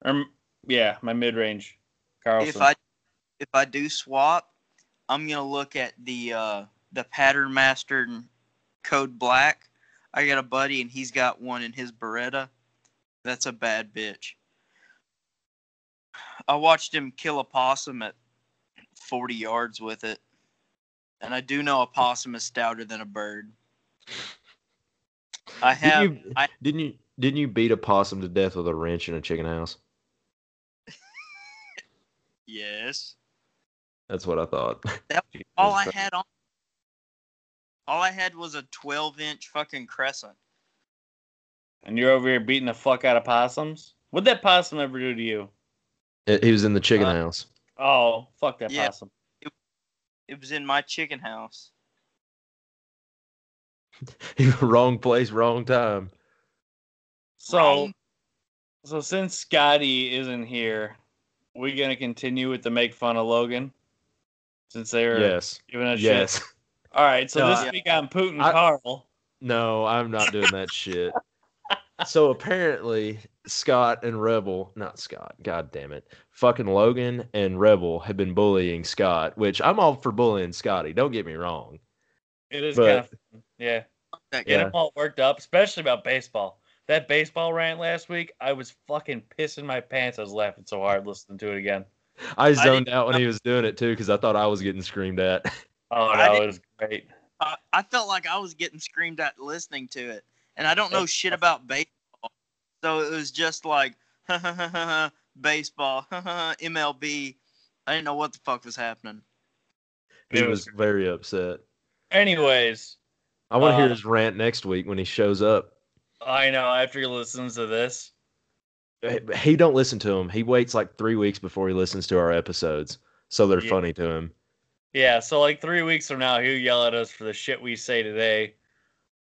or yeah, my mid range Carlson. if I if I do swap, I'm gonna look at the uh, the pattern master code black. I got a buddy and he's got one in his Beretta. That's a bad bitch. I watched him kill a possum at 40 yards with it. And I do know a possum is stouter than a bird. I have. Didn't you, I, didn't you didn't you beat a possum to death with a wrench in a chicken house? *laughs* yes. That's what I thought. That- *laughs* All I had on. All I had was a 12 inch fucking crescent. And you're over here beating the fuck out of possums? What'd that possum ever do to you? It- he was in the chicken Uh, house. Oh, fuck that Yeah. possum. It was in my chicken house. *laughs* wrong place, wrong time. So, so since Scotty isn't here, we're gonna continue with the make fun of Logan? Since they're Yes. giving us Yes. shit. All right, so No, this I- week on Putin I- Carl. No, I'm not doing that shit. So apparently, Scott and Rebel, not Scott, god damn it, fucking Logan and Rebel have been bullying Scott, which I'm all for bullying Scotty. Don't get me wrong. It is But- kind of. Yeah. That Get Yeah. him all worked up, especially about baseball. That baseball rant last week, I was fucking pissing my pants. I was laughing so hard listening to it again. I zoned didn't out when he was doing it too because I thought I was getting screamed at. *laughs* Oh that no, was great. I, I felt like I was getting screamed at listening to it, and I don't know shit about baseball, so it was just like *laughs* baseball, *laughs* MLB. I didn't know what the fuck was happening. He was was- very upset. Anyways, I want to hear Uh, his rant next week when he shows up. I know after he listens to this, He- He don't listen to him. He waits like three weeks before he listens to our episodes, so they're Yeah. funny to him. yeah. So like three weeks from now, he'll yell at us for the shit we say today.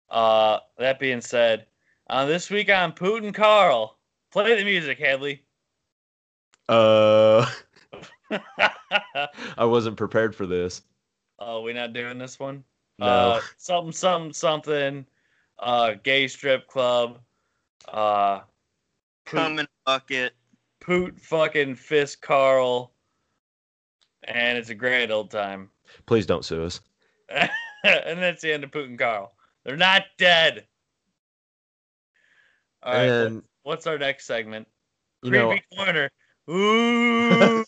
Uh, that being said, uh, this week on Putin Carl, play the music, Hadley. Uh, *laughs* *laughs* I wasn't prepared for this. oh, we not doing this one. No. Uh, something, something, something. Uh, gay strip club. Uh, poot, Come in a bucket. poot fucking fist Carl. And it's a great old time. Please don't sue us. *laughs* and that's the end of Putin Carl. They're not dead. All right. and what's our next segment? you Creepy know, corner. *laughs* Ooh.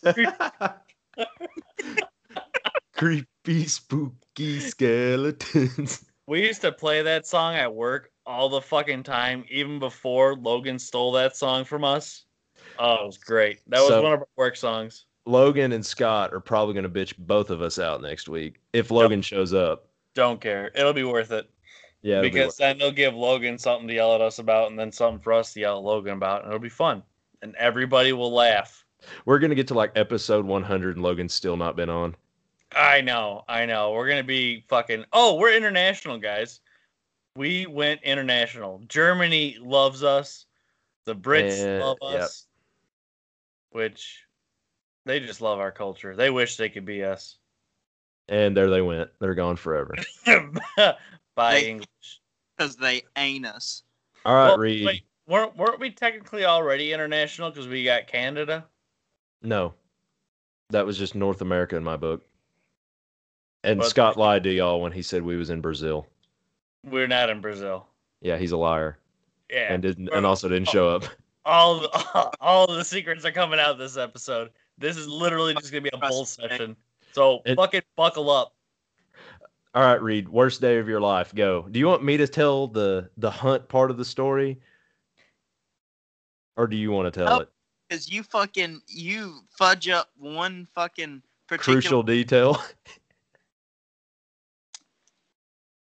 creepy, *laughs* spooky skeletons. *laughs* we used to play that song at work all the fucking time, even before Logan stole that song from us. Oh, it was great. That was So- one of our work songs. Logan and Scott are probably going to bitch both of us out next week if Logan shows up. Don't care. It'll be worth it. Yeah, it'll be because then they'll give Logan something to yell at us about and then something for us to yell at Logan about, and it'll be fun. And everybody will laugh. We're gonna get to like episode 100 and Logan's still not been on. I know, I know. We're gonna be fucking. Oh, we're international, guys. We went international. Germany loves us. The Brits love yep. us. Which they just love our culture. They wish they could be us. And there they went. They're gone forever. *laughs* By They- English. because they ain't us. All right, Well, Reed. wait, weren't weren't we technically already international because we got Canada? No, that was just North America in my book. And But- Scott lied to y'all when he said we was in Brazil. We're not in Brazil. Yeah, he's a liar, Yeah. and didn't, and also didn't show up. *laughs* all the, all the secrets are coming out this episode. This is literally just gonna be a bull session. So It- fucking buckle up. All right, Reed. Worst day of your life. Go. Do you want me to tell the the hunt part of the story, or do you want to tell Nope. it? Because you fucking you fudge up one fucking particular. Crucial detail. *laughs*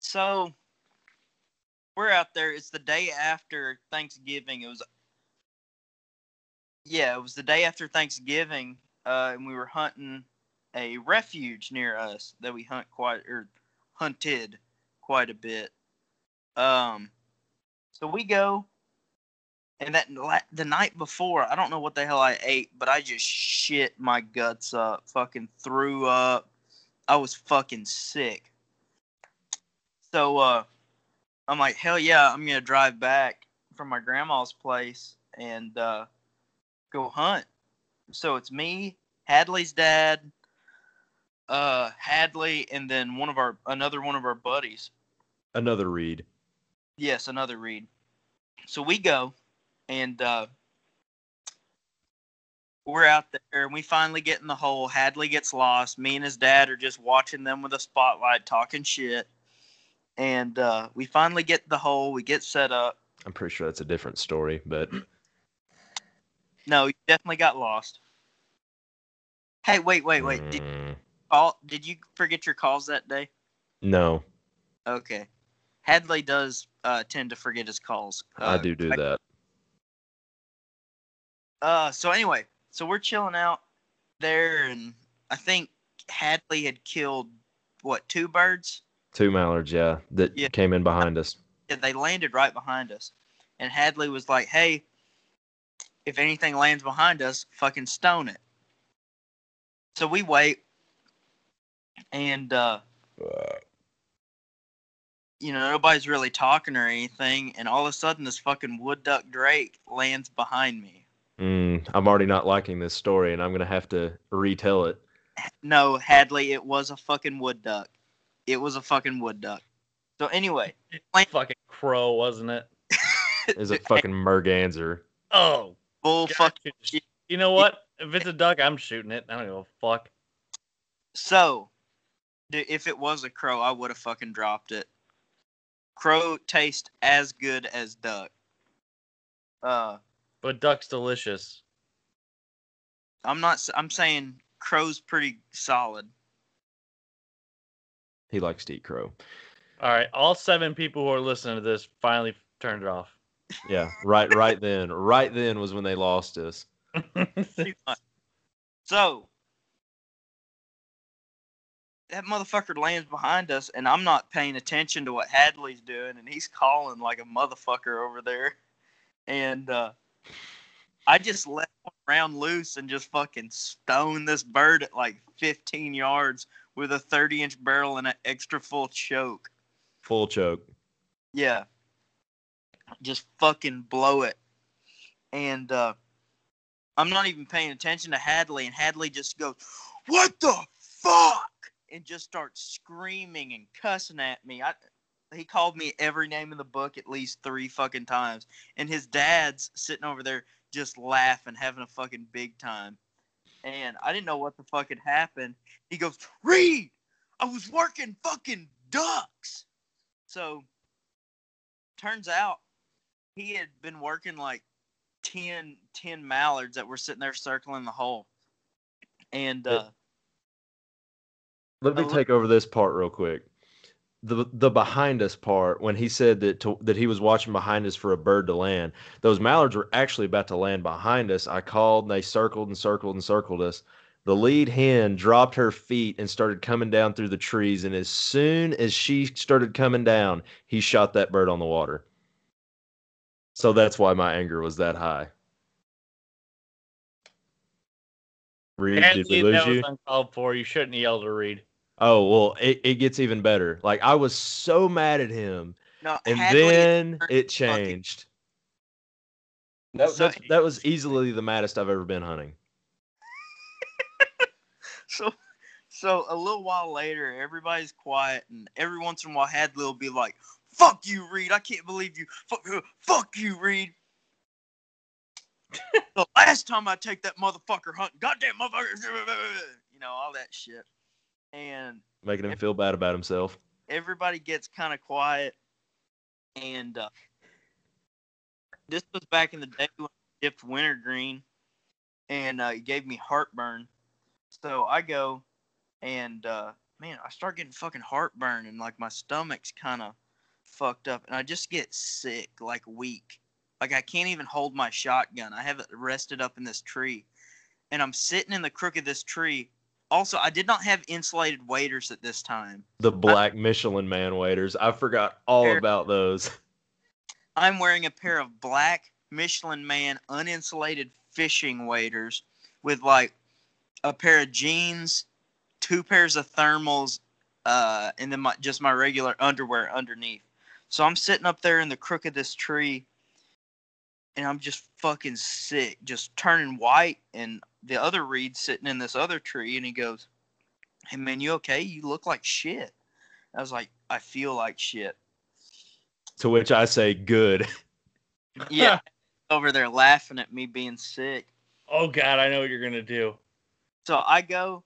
So we're out there. It's the day after Thanksgiving. It was yeah, it was the day after Thanksgiving, uh, and we were hunting a refuge near us that we hunt quite or hunted quite a bit. Um, so we go, and that the night before, I don't know what the hell I ate, but I just shit my guts up, fucking threw up. I was fucking sick. So uh, I'm like, hell yeah, I'm gonna drive back from my grandma's place and uh, go hunt. So it's me, Hadley's dad, uh, Hadley, and then one of our another one of our buddies. Another Reed. Yes, another Reed. So we go, and uh, we're out there, and we finally get in the hole. Hadley gets lost. Me and his dad are just watching them with a spotlight, talking shit. And uh, we finally get the hole. We get set up. I'm pretty sure that's a different story, but *clears throat* No, you definitely got lost. Hey, wait, wait, wait. Did, Mm, call, did you forget your calls that day? no, Okay. Hadley does uh, tend to forget his calls. I Uh, do do that. Uh, so anyway, so we're chilling out there, and I think Hadley had killed what two birds? Two mallards, yeah, that Yeah. came in behind us. Yeah, they landed right behind us, and Hadley was like, "Hey, if anything lands behind us, fucking stone it." So we wait, and uh, you know nobody's really talking or anything, and all of a sudden this fucking wood duck drake lands behind me. Mm, I'm already not liking this story, and I'm gonna have to retell it. No, Hadley, it was a fucking wood duck. It was a fucking wood duck. So anyway, Fucking crow, wasn't it? Is a fucking merganser. Oh, bull fuck. gotcha. You know what? If it's a duck, I'm shooting it. I don't give a fuck. So, if it was a crow, I would have fucking dropped it. Crow tastes as good as duck. Uh, But duck's delicious. I'm not. I'm saying crow's pretty solid. He likes to eat crow. All right, all seven people who are listening to this finally turned it off. Yeah, right, right then, right then was when they lost us. *laughs* So that motherfucker lands behind us, and I'm not paying attention to what Hadley's doing, and he's calling like a motherfucker over there, and uh, I just let one round loose and just fucking stone this bird at like 15 yards with a 30 inch barrel and an extra full choke. Full choke. Yeah. Just fucking blow it. And uh I'm not even paying attention to Hadley and Hadley just goes, "What the fuck?" and just starts screaming and cussing at me. I he called me every name in the book at least 3 fucking times. And his dad's sitting over there just laughing, having a fucking big time. And I didn't know what the fuck had happened. He goes, "Reed, I was working fucking ducks." So turns out he had been working like 10, 10 mallards that were sitting there circling the hole. And uh, Let me take over this part real quick. The the behind us part when he said that to, that he was watching behind us for a bird to land. Those mallards were actually about to land behind us. I called and they circled and circled and circled us. The lead hen dropped her feet and started coming down through the trees. And as soon as she started coming down, he shot that bird on the water. So that's why my anger was that high. Reed, did we lose that you? was uncalled for. You shouldn't yell to Reed. Oh well, it, it gets even better. Like I was so mad at him, no, and then it changed. That, So- that was easily the maddest I've ever been hunting. *laughs* So, so a little while later, everybody's quiet, and every once in a while, Hadley will be like, "Fuck you, Reed! I can't believe you! Fuck, you- fuck you, Reed!" *laughs* the last time I take that motherfucker hunting, goddamn motherfucker, *laughs* you know all that shit, and Making him feel bad about himself. everybody gets kind of quiet, and uh, this was back in the day when I dipped wintergreen, and uh, it gave me heartburn. So I go, and uh, man, I start getting fucking heartburn, and like my stomach's kind of fucked up, and I just get sick, like weak, like I can't even hold my shotgun. I have it rested up in this tree, and I'm sitting in the crook of this tree. Also, I did not have insulated waders at this time. The black Michelin man waders. I forgot all Fair. about those. I'm wearing a pair of black Michelin Man uninsulated fishing waders with like a pair of jeans, two pairs of thermals, uh, and then my just my regular underwear underneath. So I'm sitting up there in the crook of this tree, and I'm just fucking sick, just turning white. And the other Reed's sitting in this other tree, and he goes, "Hey man, you okay? You look like shit." I was like, "I feel like shit." To which I say, good. *laughs* Yeah, *laughs* over there laughing at me being sick. Oh God, I know what you're gonna do. So I go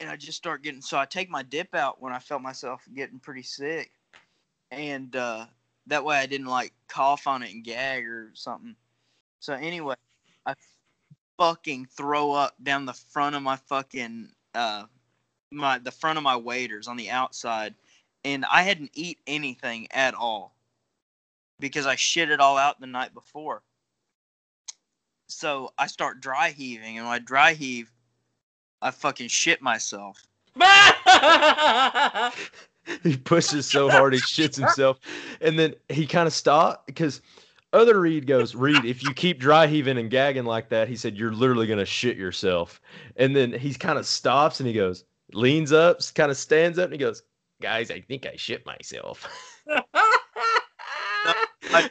and I just start getting so I take my dip out when I felt myself getting pretty sick. And uh that way I didn't like cough on it and gag or something. So anyway, I fucking throw up down the front of my fucking uh my the front of my waders on the outside and I hadn't eat anything at all because I shit it all out the night before. So I start dry heaving and when I dry heave I fucking shit myself. *laughs* he pushes so hard he shits himself and then he kind of stopped because other Reed goes Reed if you keep dry heaving and gagging like that he said you're literally going to shit yourself and then he kind of stops and he goes leans up kind of stands up and he goes guys i think i shit myself *laughs*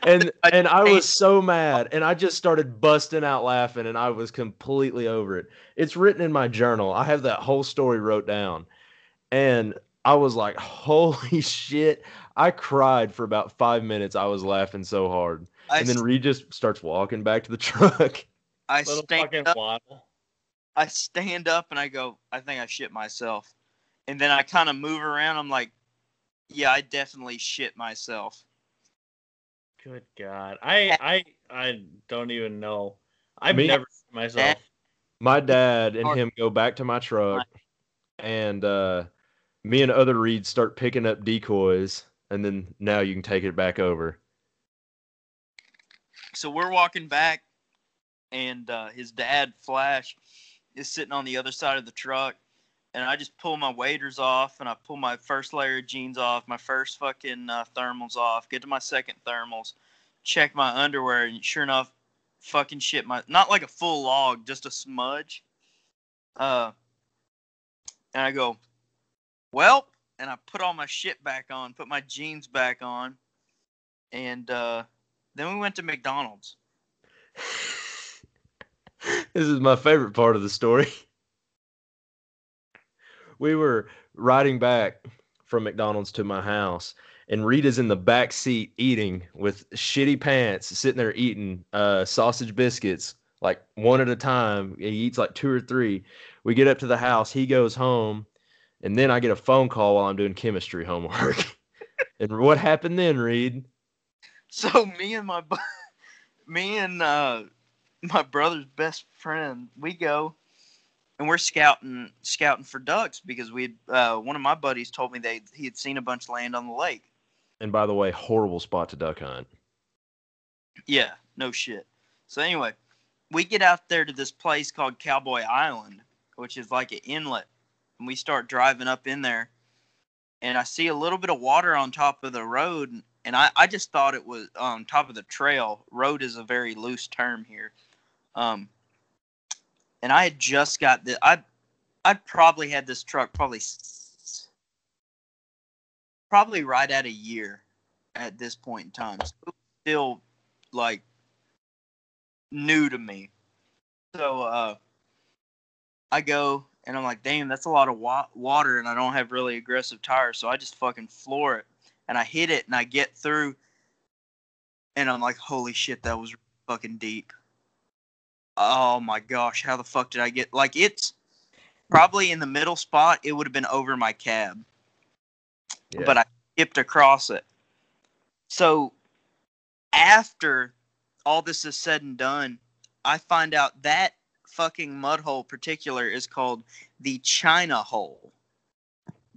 and and i was *laughs* so mad and i just started busting out laughing and i was completely over it it's written in my journal i have that whole story wrote down and I was like, *laughs* holy shit. I cried for about five minutes. I was laughing so hard. I, and then Reed just starts walking back to the *laughs* truck. I Little stand up, waddle. I stand up and I go, I think I shit myself. And then I kind of move around. I'm like, yeah, I definitely shit myself. Good God, I I I don't even know. I've Me- never shit myself. My dad and him go back to my truck, and uh, me and other Reeds start picking up decoys, and then now you can take it back over. So we're walking back, and uh, his dad, Flash, is sitting on the other side of the truck. And I just pull my waders off, and I pull my first layer of jeans off, my first fucking uh, thermals off, get to my second thermals, check my underwear, and sure enough, fucking shit my not like a full log, just a smudge. Uh, and I go, well, and I put all my shit back on, put my jeans back on, and uh, then we went to McDonald's. *laughs* this is my favorite part of the story. We were riding back from McDonald's to my house, and Rita's in the back seat eating with shitty pants, sitting there eating uh, sausage biscuits like one at a time. He eats like two or three. We get up to the house. He goes home, and then I get a phone call while I'm doing chemistry homework. *laughs* and what happened then, Reed? So *laughs* me and my me and uh, my brother's best friend, we go and we're scouting scouting for ducks because we uh, one of my buddies told me they he had seen a bunch land on the lake. And by the way, horrible spot to duck hunt. Yeah, no shit. So anyway, we get out there to this place called Cowboy Island, which is like an inlet, and we start driving up in there, and I see a little bit of water on top of the road, and I, I just thought it was on top of the trail. Road is a very loose term here, um, and I had just got the I I probably had this truck probably probably right at a year at this point in time. So still like new to me. So uh, I go and I'm like, damn, that's a lot of wa- water, and I don't have really aggressive tires, so I just fucking floor it, and I hit it, and I get through, and I'm like, holy shit, that was fucking deep. Oh my gosh, how the fuck did I get? Like it's probably in the middle spot. It would have been over my cab, Yeah. but I skipped across it. So after all this is said and done, I find out that fucking mud hole particular is called the China hole.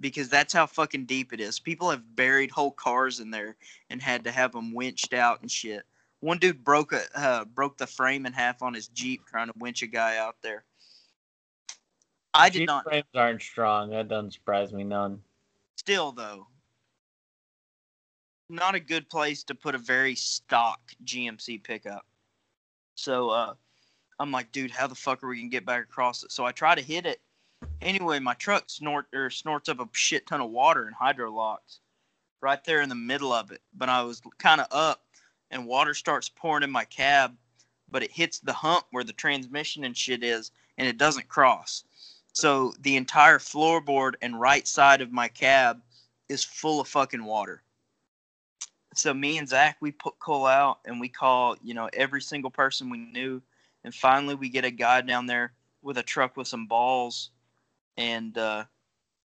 Because that's how fucking deep it is. People have buried whole cars in there and had to have them winched out and shit. One dude broke a uh, broke the frame in half on his Jeep trying to winch a guy out there. I did Jeep not. frames aren't strong. That doesn't surprise me none. Still though, not a good place to put a very stock GMC pickup. So uh, I'm like, dude, how the fuck are we gonna get back across it? So I try to hit it. Anyway, my truck snort or snorts up a shit ton of water and hydro locks right there in the middle of it. But I was kind of up, and water starts pouring in my cab, but it hits the hump where the transmission and shit is, and it doesn't cross. So the entire floorboard and right side of my cab is full of fucking water. So me and Zach, we put Cole out and we call, you know, every single person we knew. And finally we get a guy down there with a truck with some balls. And uh,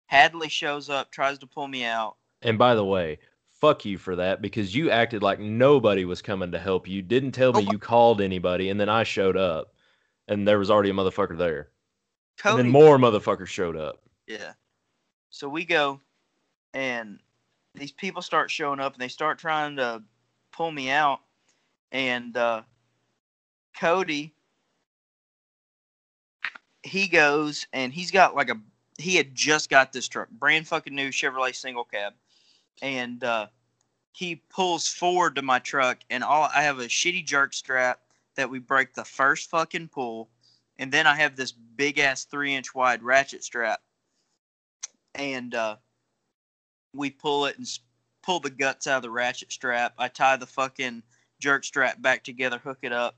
Hadley shows up, tries to pull me out. And by the way, fuck you for that because you acted like nobody was coming to help you. Didn't tell me Oh. you called anybody, and then I showed up, and there was already a motherfucker there, and then more motherfuckers showed up. Yeah. So we go, and these people start showing up, and they start trying to pull me out. And uh, Cody, he goes, and he's got like a. He had just got this truck, brand fucking new Chevrolet single cab, and uh, he pulls forward to my truck, and all I have a shitty jerk strap that we break the first fucking pull, and then I have this big ass three inch wide ratchet strap and uh, we pull it and pull the guts out of the ratchet strap. I tie the fucking jerk strap back together, hook it up.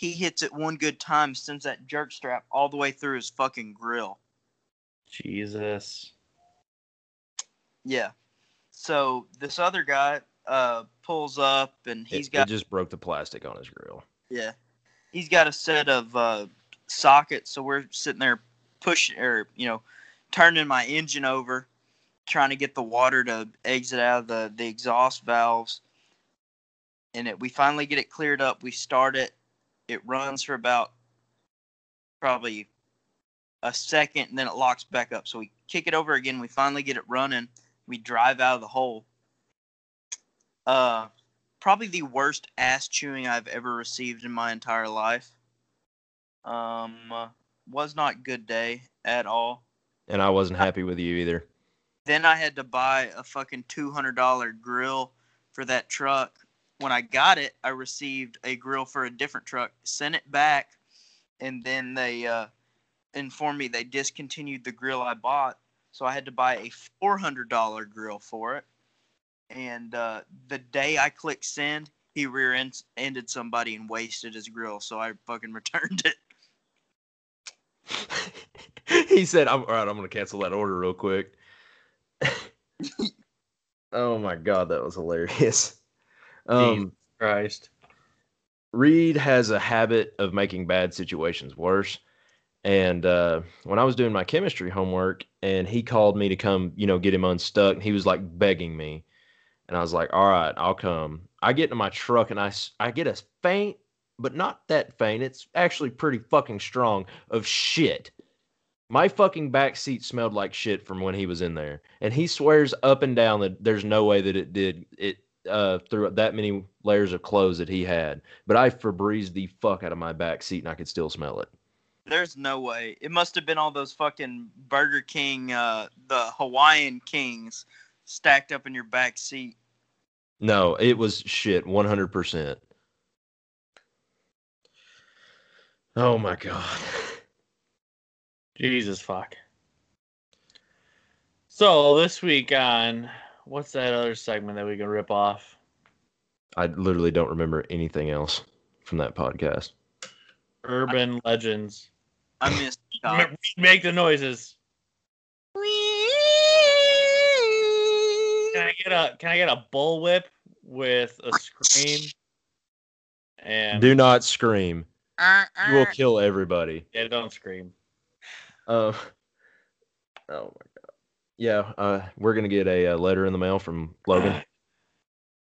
He hits it one good time, sends that jerk strap all the way through his fucking grill. Jesus. Yeah. So this other guy uh, pulls up and he's it, got it just broke the plastic on his grill. Yeah. He's got a set of uh, sockets, so we're sitting there pushing or, you know, turning my engine over, trying to get the water to exit out of the, the exhaust valves. And it, we finally get it cleared up. We start it. It runs for about probably a second and then it locks back up. So we kick it over again. We finally get it running. We drive out of the hole. Uh, probably the worst ass chewing I've ever received in my entire life. Um, uh, was not good day at all. And I wasn't happy with you either. Then I had to buy a fucking two hundred dollar grill for that truck. When I got it, I received a grill for a different truck. Sent it back, and then they uh, informed me they discontinued the grill I bought. So I had to buy a four hundred dollar grill for it. And uh, the day I clicked send, he rear-ended somebody and wasted his grill. So I fucking *laughs* returned it. *laughs* he said, "I'm all right. I'm gonna cancel that order real quick." *laughs* oh my god, that was hilarious. Um, Christ. Reed has a habit of making bad situations worse. And uh, when I was doing my chemistry homework, and he called me to come, you know, get him unstuck, he was like begging me, and I was like, "All right, I'll come." I get into my truck, and I s- I get a faint, but not that faint. It's actually pretty fucking strong of shit. My fucking back seat smelled like shit from when he was in there, and he swears up and down that there's no way that it did it uh, through that many layers of clothes that he had. But I Febrezed the fuck out of my back seat, and I could still smell it. There's no way. It must have been all those fucking Burger King, uh, the Hawaiian Kings stacked up in your back seat. No, it was shit, one hundred percent. Oh my god. Jesus fuck. So this week on what's that other segment that we can rip off? I literally don't remember anything else from that podcast. Urban legends. I miss Scott. *laughs* Make the noises. Can I get a Can I get a bullwhip with a scream? And Do not scream. Uh, You will kill everybody. yeah, don't scream. Uh, oh my god. Yeah, uh, we're gonna get a, uh letter in the mail from Logan. *clears throat*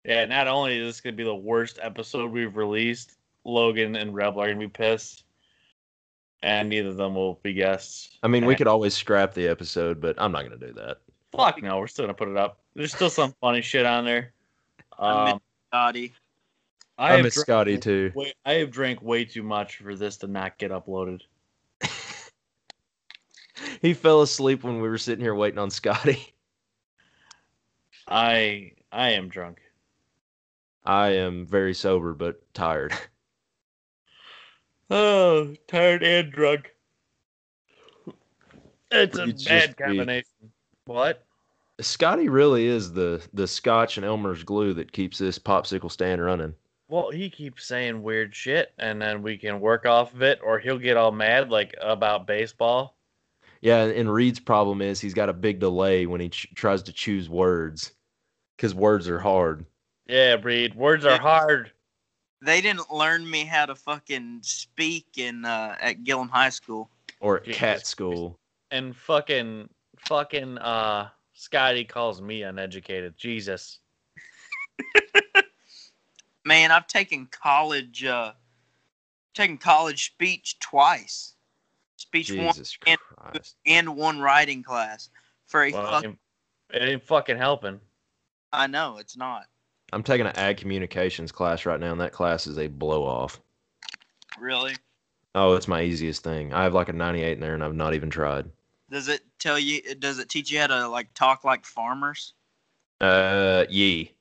Yeah, not only is this gonna be the worst episode we've released, Logan and Rebel are gonna be pissed, and neither of them will be guests. I mean, we could always scrap the episode, but I'm not gonna do that. Fuck no, we're still gonna put it up. There's still some *laughs* funny shit on there. I miss Um, Scotty. I, I, miss Scotty too. way, I have drank way too much for this to not get uploaded. He fell asleep when we were sitting here waiting on Scotty. I I am drunk. I am very sober but tired. Oh, tired and drunk. It's a It's bad combination. What? Scotty really is the the scotch and Elmer's glue that keeps this popsicle stand running. Well, he keeps saying weird shit, and then we can work off of it, or he'll get all mad like about baseball. Yeah, and Reed's problem is he's got a big delay when he ch- tries to choose words because words are hard. Yeah, Reed. Words are hard. They didn't learn me how to fucking speak in uh, at Gillum High School. Or at Jesus cat school. And fucking fucking uh Scotty calls me uneducated. Jesus. *laughs* Man, I've taken college uh taken college speech twice. Speech one Jesus and- Christ. and one writing class for a Well, fuck it, it ain't fucking helping. I know it's not. I'm taking an ag communications class right now, and that class is a blow off. Really? Oh, it's my easiest thing. I have like a 98 in there, and I've not even tried. Does it tell you does it teach you how to like talk like farmers? Uh, ye.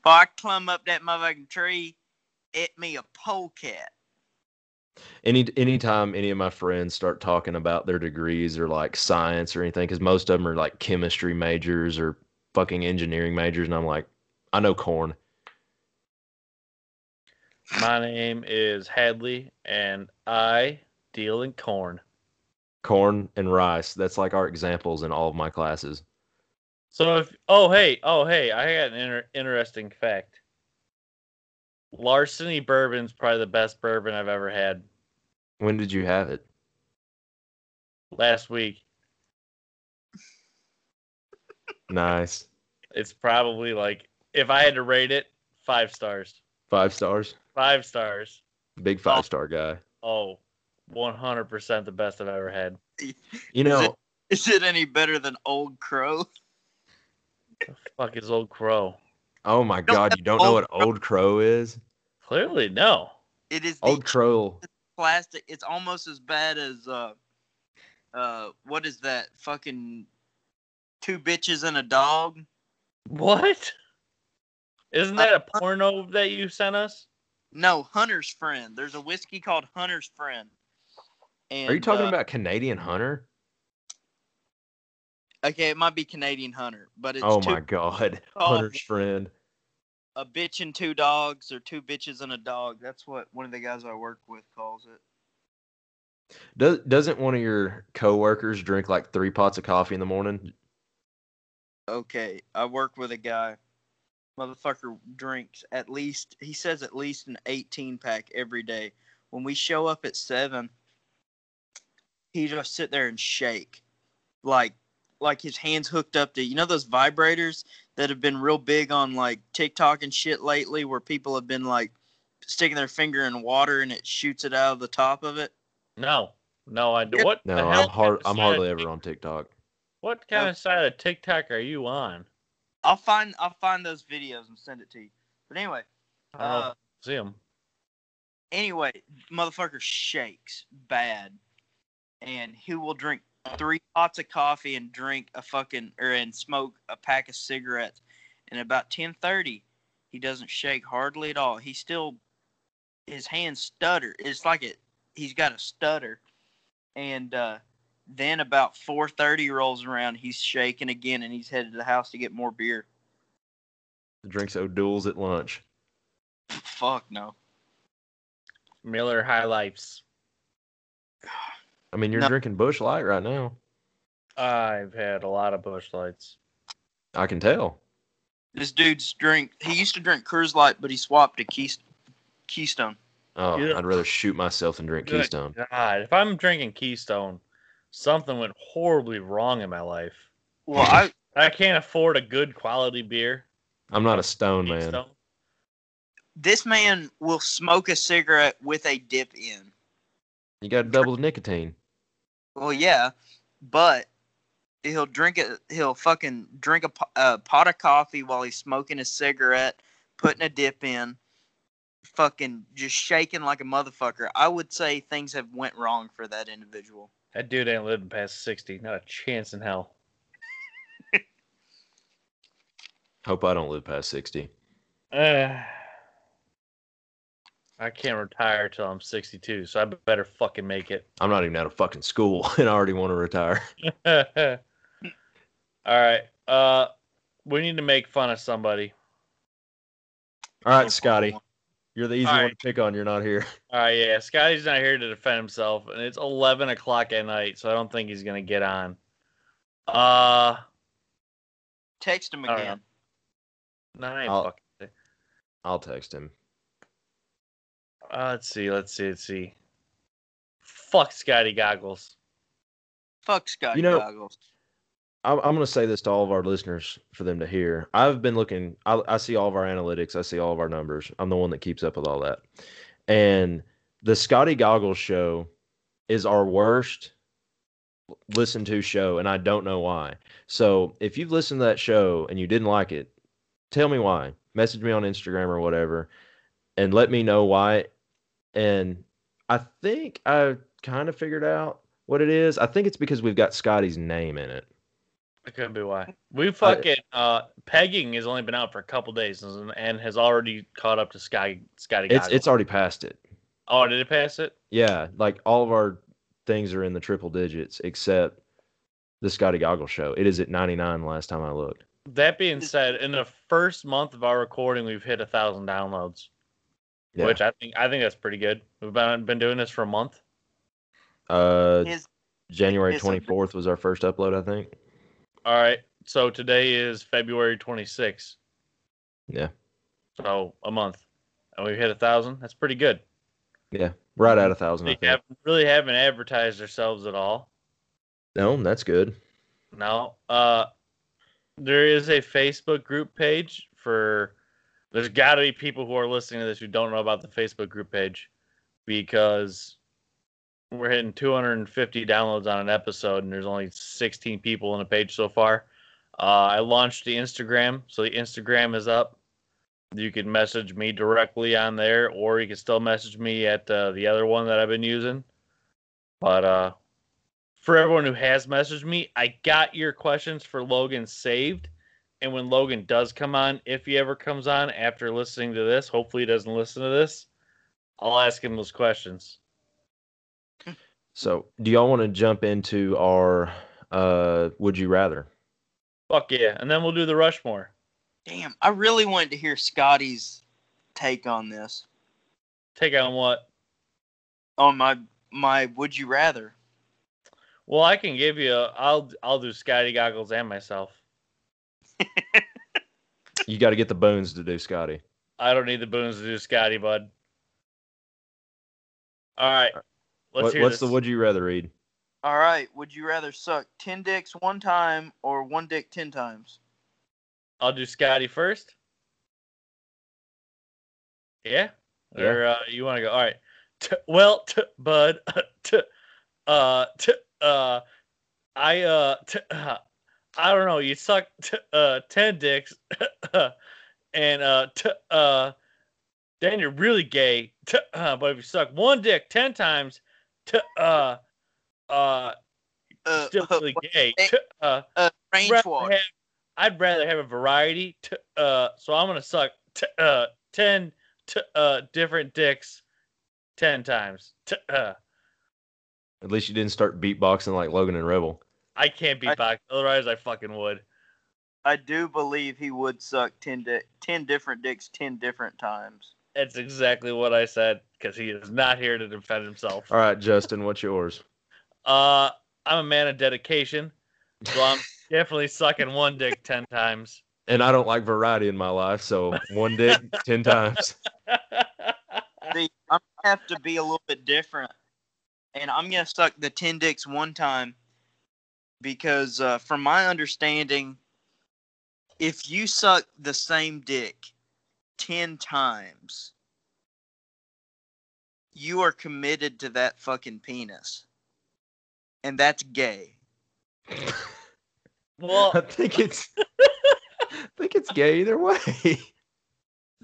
If I climb up that motherfucking tree, it me a polecat. Any anytime any of my friends start talking about their degrees or like science or anything, because most of them are like chemistry majors or fucking engineering majors, and I'm like, I know corn. My name is Hadley, and I deal in corn. Corn and rice. That's like our examples in all of my classes. So if oh hey oh hey I got an inter- interesting fact. Larceny bourbon's probably the best bourbon I've ever had. When did you have it? Last week, Nice. it's probably like if I had to rate it, five stars. Five stars. Five stars. Big five star guy. Oh, 100% the best I've ever had. You know, it- Is it any better than Old Crow? The fuck is Old Crow? Oh my don't god, you don't know Old what Old Crow is? Clearly, no. It is the Old Crow. plastic. It's almost as bad as uh, uh, what is that fucking two bitches and a dog? What? Isn't that a porno that you sent us? No, Hunter's Friend. There's a whiskey called Hunter's Friend. And, Are you talking uh, about Canadian Hunter? Okay, it might be Canadian Hunter, but it's Oh two, my god. *laughs* Oh. Hunter's friend. a bitch and two dogs, or two bitches and a dog. That's what one of the guys I work with calls it. Does doesn't one of your coworkers drink like three pots of coffee in the morning? Okay, I work with a guy. Motherfucker drinks at least he says at least an 18 pack every day. When we show up at seven, he just sit there and shake, like like his hands hooked up to you know those vibrators that have been real big on like TikTok and shit lately, where people have been like sticking their finger in water and it shoots it out of the top of it. No. No, I do. What No, I'm hard kind of I'm hardly ever on TikTok. What kind of side of TikTok are you on? I'll find I'll find those videos and send it to you. But anyway, I don't know if uh, I see 'em. anyway, motherfucker shakes bad, and he will drink three pots of coffee and drink a fucking or and smoke a pack of cigarettes. And about ten thirty, he doesn't shake hardly at all. He still his hands stutter. It's like it. He's got a stutter, and uh, then about four thirty rolls around. He's shaking again, and he's headed to the house to get more beer. Drinks O'Doul's at lunch. Fuck no. Miller High Lifes. I mean, you're No. drinking Busch Light right now. I've had a lot of Busch lights. I can tell. This dude's drink. He used to drink Coors Light, but he swapped to Keys- Keystone. Oh, Yeah. I'd rather shoot myself than drink Good Keystone. God, if I'm drinking Keystone, something went horribly wrong in my life. Well, I *laughs* I can't afford a good quality beer. I'm not a stone man. This man will smoke a cigarette with a dip in. You got double the nicotine. Well, yeah, but he'll drink it. He'll fucking drink a, a pot of coffee while he's smoking a cigarette, putting a dip in, fucking just shaking like a motherfucker. I would say things have went wrong for that individual. That dude ain't living past 60. Not a chance in hell. Hope I don't live past 60. *sighs* Uh, I can't retire till I'm 62, so I better fucking make it. I'm not even out of fucking school *laughs* and I already want to retire. *laughs* All right. Uh, we need to make fun of somebody. All right, Scotty. You're the easy All one to pick on. You're not here. *laughs* All right, yeah. Scotty's not here to defend himself, and it's eleven o'clock at night, so I don't think he's gonna get on. Uh, Text him I don't again. no, I ain't I'll- fucking. I'll text him. Uh, let's see, let's see, let's see. Fuck Scotty goggles. Fuck Scotty You know- Goggles. I'm, I'm going to say this to all of our listeners for them to hear. I've been looking. I, I see all of our analytics. I see all of our numbers. I'm the one that keeps up with all that. And the Scotty Goggles show is our worst listened to show, and I don't know why. So if you've listened to that show and you didn't like it, tell me why. Message me on Instagram or whatever, and let me know why. And I think I kind of figured out what it is. I think it's because we've got Scotty's name in it. It could be why. We fucking uh pegging has only been out for a couple days and, and has already caught up to Scotty Scotty It's it's already past it. oh, did it pass it? Yeah, like all of our things are in the triple digits except the Scotty Goggle show. It is at 99 last time I looked. That being said, in the first month of our recording, we've hit a thousand downloads, Yeah. which I think I think that's pretty good. We've been been doing this for a month. uh His January 24th was our first upload, I think. All right, so today is February 26th, Yeah. so a month, and we've hit a thousand. That's pretty good. Yeah. Right at a thousand, I We think. haven't, really haven't advertised ourselves at all. No, that's good. No. Uh, there is a Facebook group page for. There's got to be people who are listening to this who don't know about the Facebook group page because we're hitting 250 downloads on an episode and there's only 16 people on the page so far. Uh, I launched the Instagram, so the Instagram is up. You can message me directly on there, or you can still message me at uh, the other one that I've been using. But uh, for everyone who has messaged me, I got your questions for Logan saved. And when Logan does come on, if he ever comes on after listening to this, hopefully he doesn't listen to this, I'll ask him those questions. So, do y'all want to jump into our uh would you rather? Fuck yeah. And then we'll do the Rushmore. damn, I really wanted to hear Scotty's take on this. Take on what? On my my would you rather. Well, I can give you. A, I'll I'll do Scotty goggles and myself. You got to get the boons to do Scotty. I don't need the boons to do Scotty, bud. All right, let's What, hear what's this. the would you rather read? All right, would you rather suck 10 dicks one time or one dick 10 times? I'll do Scotty first. Yeah. Yeah. Or uh, you want to go? All right. T- well, t- bud. *laughs* T- uh, t- uh, I uh, t- uh, I don't know. You suck t- uh ten dicks, *laughs* and uh, t- uh, then you're really gay. T- *laughs* uh, but if you suck one dick ten times, t- uh, uh, you're Uh, still really *laughs* gay. T- uh, uh, range rather have- I'd rather have a variety. T- uh, so I'm gonna suck t- uh, ten t- uh, different dicks ten times. T- uh, At least you didn't start beatboxing like Logan and Rebel. I can't be I- back. Otherwise, I fucking would. I do believe he would suck 10, di- 10 different dicks 10 different times. That's exactly what I said because he is not here to defend himself. All right, Justin, what's yours? Uh, I'm a man of dedication, so I'm *laughs* definitely sucking one dick ten times. And I don't like variety in my life, so one dick ten *laughs* times. See, I'm gonna have to be a little bit different, and I'm gonna suck the ten dicks one time because, uh, from my understanding, if you suck the same dick ten times, you are committed to that fucking penis, and that's gay. *laughs* well, I think it's *laughs* I think it's gay either way. see,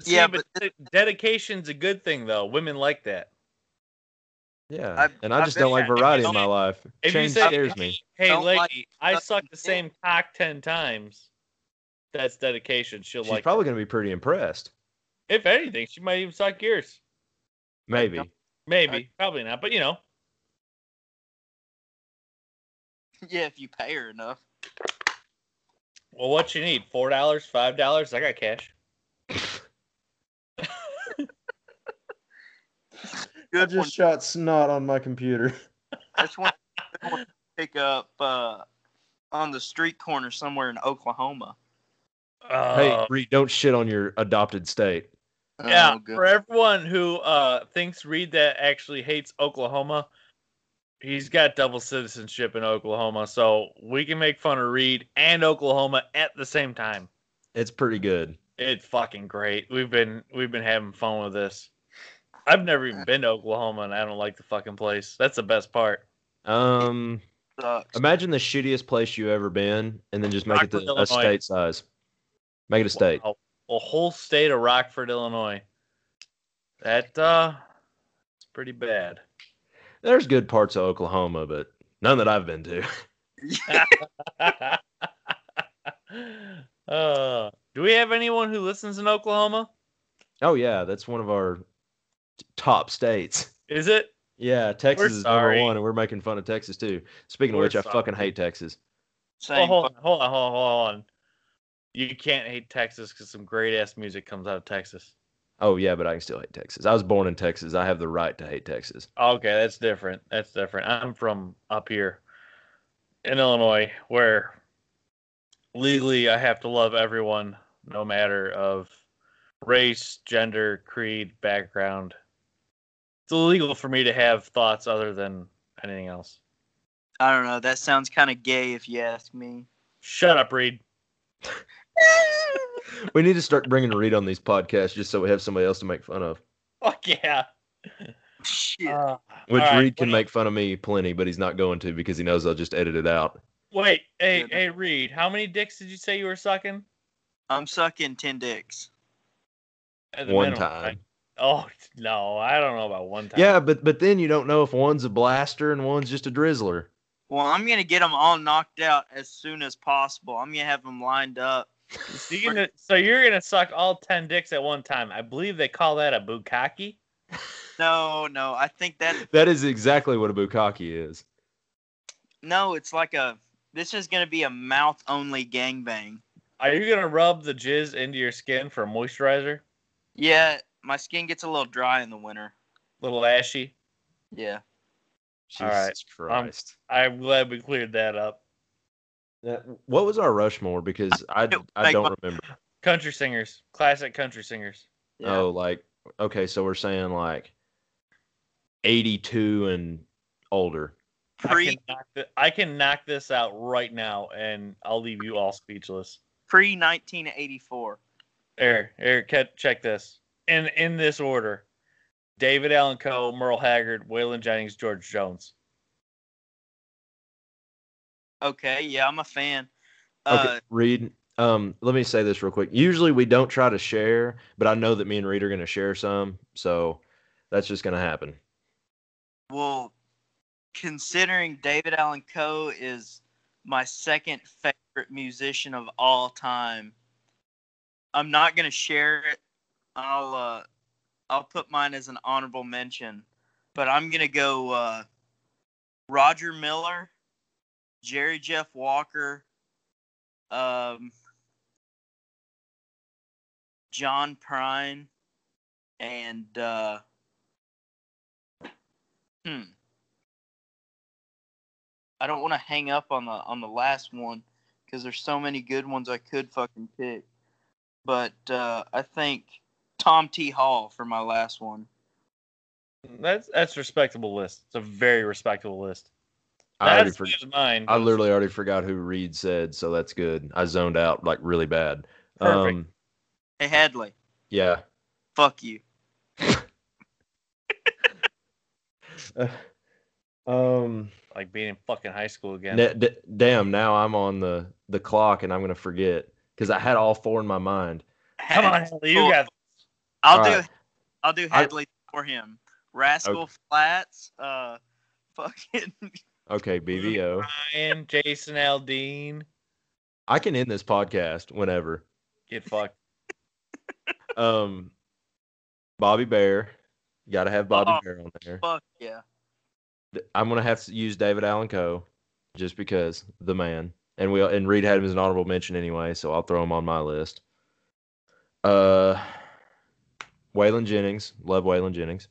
Yeah, but de- dedication's a good thing though. Women like that. Yeah, I- and I I just don't like variety in my life. if you Change say- scares me. Hey, Don't lady, like I sucking suck the same cock ten times. That's dedication. She'll She's like. She's probably going to be pretty impressed. If anything, she might even suck yours. Maybe. Maybe, probably not, but you know. *laughs* Yeah, if you pay her enough. Well, what you need? Four dollars, five dollars? I got cash. *laughs* *laughs* I good one. just shot snot on my computer. *laughs* That's one good one to pick up uh, on the street corner somewhere in Oklahoma. hey, Uh, Reed, don't shit on your adopted state. yeah, Oh, for everyone who uh thinks Reed that actually hates Oklahoma, he's got double citizenship in Oklahoma, so we can make fun of Reed and Oklahoma at the same time. It's pretty good. It's fucking great. We've been we've been having fun with this. I've never even been to Oklahoma and I don't like the fucking place. That's the best part. Um, Sucks. imagine the shittiest place you've ever been, and then just make it the, a state size. Make it a state. Wow. A whole state of Rockford, Illinois. That uh it's pretty bad. There's good parts of Oklahoma, but none that I've been to. *laughs* uh, do we have anyone who listens in Oklahoma? Oh yeah, that's one of our t- top states. Is it? Yeah, Texas is number one, and we're making fun of Texas too. Speaking of We're which, I fucking hate Texas. Oh, hold on, hold on, hold on, hold on. You can't hate Texas because some great ass music comes out of Texas. Oh yeah, but I can still hate Texas. I was born in Texas. I have the right to hate Texas. Okay, that's different. That's different. I'm from up here in Illinois, where legally I have to love everyone, no matter of race, gender, creed, background. It's illegal for me to have thoughts other than anything else. I don't know. That sounds kind of gay if you ask me. Shut up, Reed. *laughs* We need to start bringing Reed on these podcasts just so we have somebody else to make fun of. Fuck yeah. Shit. Uh, Which all right, Reed can what- make fun of me plenty, but he's not going to because he knows I'll just edit it out. Wait, hey, Good. hey, Reed. How many dicks did you say you were sucking? I'm sucking 10 dicks. One minimum, time. right? Oh no, I don't know about one time. Yeah, but but then you don't know if one's a blaster and one's just a drizzler. Well, I'm going to get them all knocked out as soon as possible. I'm going to have them lined up. So you're gonna, so you're gonna suck all ten dicks at one time. I believe they call that a bukkake. *laughs* No, no. I think that *laughs* That is exactly what a bukkake is. no, it's like a this is going to be a mouth only gangbang. Are you gonna rub the jizz into your skin for moisturizer? Yeah, my skin gets a little dry in the winter. A Little ashy. Yeah. Jesus All right, Christ. I'm I'm glad we cleared that up. That- what was our Rushmore? Because I I Like, don't remember. Country singers, classic country singers. yeah. Oh, like okay, so we're saying like eighty-two and older. I pre can, knock th- I can knock this out right now, and I'll leave you all speechless. pre 1984. Here, here, ke- check this. In in this order: David Allan Coe, Merle Haggard, Waylon Jennings, George Jones. Okay, yeah, I'm a fan. Okay, Uh, Reed. Um, let me say this real quick. Usually we don't try to share, but I know that me and Reed are going to share some, so that's just going to happen. well, considering David Allan Coe is my second favorite musician of all time, I'm not gonna share it. I'll uh, I'll put mine as an honorable mention, but I'm gonna go uh, Roger Miller, Jerry Jeff Walker, um, John Prine, and uh, hmm. I don't want to hang up on the on the last one because there's so many good ones I could fucking pick. But uh, I think Tom T. Hall for my last one. That's that's a respectable list. It's a very respectable list. I already That's for- mine. I literally already forgot who Reed said, so that's good. I zoned out like really bad. Perfect. Um, Hey Hadley, yeah. fuck you. *laughs* um. like being in fucking high school again. na- d- damn. Now I'm on the the clock, and I'm gonna forget because I had all four in my mind. Come on, Haley, you got I'll All do right. I'll do I- for him. Rascal Flatts, uh, *laughs* fucking Okay, *laughs* BVO. Ryan, Jason Aldean. I can end this podcast whenever. Get fucked. *laughs* Um, Bobby Bare. Got to have Bobby Oh. Bare on there. fuck yeah. I'm gonna have to use David Allan Coe, just because the man. And we and Reed had him as an honorable mention anyway, so I'll throw him on my list. Uh, Waylon Jennings, love Waylon Jennings.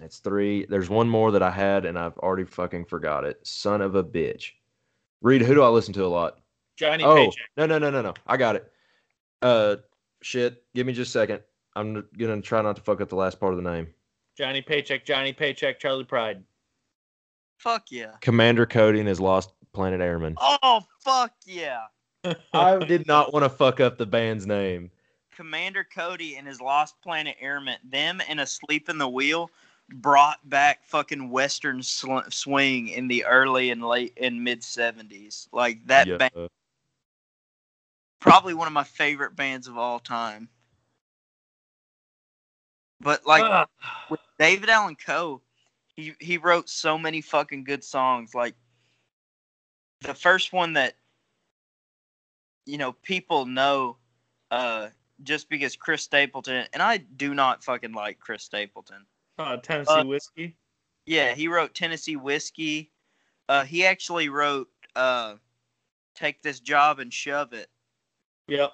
That's three. There's one more that I had and I've already fucking forgot it. Son of a bitch. Reed, who do I listen to a lot? Johnny oh, Paycheck. no, no, no, no, no. I got it. Uh, shit. Give me just a second. I'm gonna try not to fuck up the last part of the name. Johnny Paycheck. Johnny Paycheck. Charley Pride. Fuck yeah. Commander Cody and his Lost Planet Airmen. Oh fuck yeah. *laughs* I did not want to fuck up the band's name. Commander Cody and his Lost Planet Airmen, them and Asleep in the Wheel, brought back fucking Western sl- swing in the early and late and mid '70s. Like that Yeah. band, probably one of my favorite bands of all time. But like with David Allan Coe, he he wrote so many fucking good songs. Like the first one that you know people know, uh, just because Chris Stapleton and I do not fucking like Chris Stapleton. Uh, Tennessee Uh, whiskey. Yeah, he wrote Tennessee Whiskey. Uh, he actually wrote uh, "Take This Job and Shove It." Yep.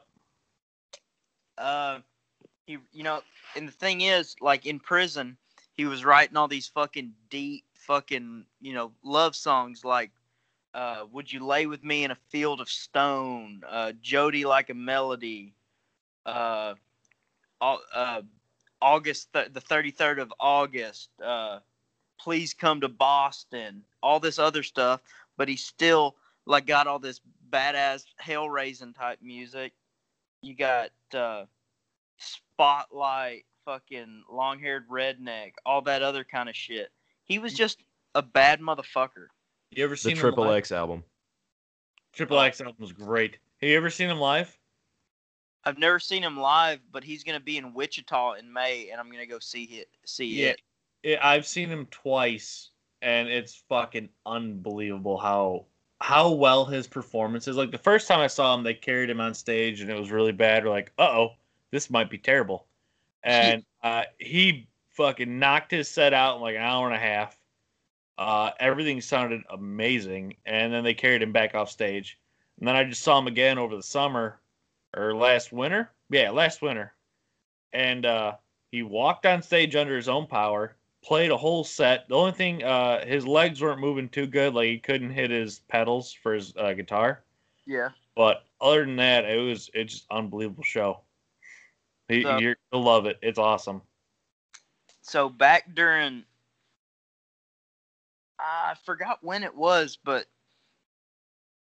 uh he you know and the thing is like in prison he was writing all these fucking deep fucking you know love songs like uh would you lay with me in a field of stone uh jody like a melody uh uh august th- the 33rd of august uh please come to boston all this other stuff but he still like got all this badass hell raising type music you got uh spotlight fucking long haired redneck all that other kind of shit he was just a bad motherfucker You ever seen him Triple? X album. Triple X album was great. Have you ever seen him live? I've never seen him live but he's gonna be in wichita in may and i'm gonna go see it see Yeah. it It, I've seen him twice, and it's fucking unbelievable how how well his performance is. Like the first time I saw him, they carried him on stage, and it was really bad. We're like, uh oh, this might be terrible. *laughs* And uh, he fucking knocked his set out in like an hour and a half. Uh, everything sounded amazing, and then they carried him back off stage. And then I just saw him again over the summer or last winter. Yeah, last winter. And uh, he walked on stage under his own power, played a whole set. The only thing, uh, his legs weren't moving too good, like he couldn't hit his pedals for his uh, guitar. yeah But other than that, it was it's just unbelievable show. He, So- you're, you'll love it. It's awesome. so back during I forgot when it was, but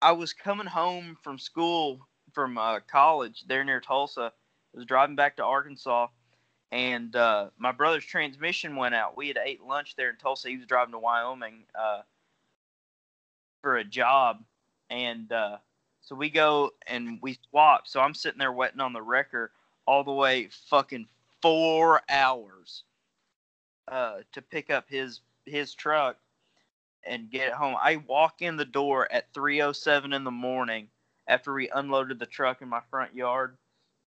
I was coming home from school from uh, college there near Tulsa. I was driving back to Arkansas, and uh, my brother's transmission went out. We had ate lunch there in Tulsa. He was driving to Wyoming uh, for a job, and uh, so we go and we swap. So I'm sitting there waiting on the wrecker all the way fucking four hours uh, to pick up his his truck and get it home. I walk in the door at 3:07 in the morning after we unloaded the truck in my front yard,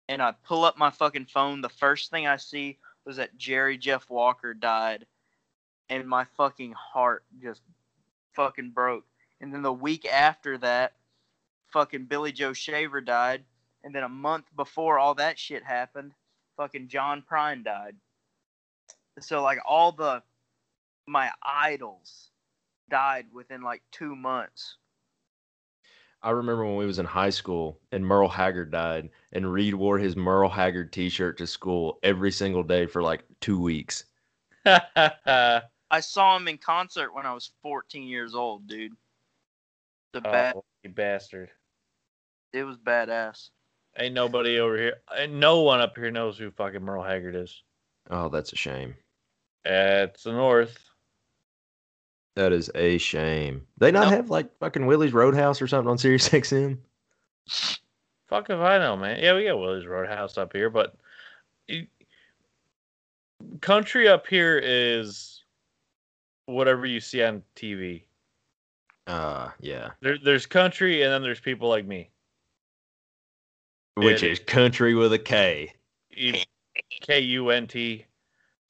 and I pull up my fucking phone. The first thing I see was that Jerry Jeff Walker died, and my fucking heart just fucking broke. And then the week after that, fucking Billy Joe Shaver died, and then a month before all that shit happened, fucking John Prine died. So like all the my idols died within like two months. I remember when we was in high school and Merle Haggard died, and Reed wore his Merle Haggard T-shirt to school every single day for like two weeks. *laughs* I saw him in concert when I was 14 years old, dude. The oh, bad, oh, you bastard. it was badass. Ain't nobody over here. Ain't no one up here knows who fucking Merle Haggard is. Oh, that's a shame. It's the North. That is a shame. They not Nope. have like fucking Willie's Roadhouse or something on Sirius *laughs* XM? Fuck if I know, man. Yeah, we got Willie's Roadhouse up here, but country up here is whatever you see on TV. Uh, yeah. There, there's country, and then there's people like me. Which It- is country with a K. K U N T.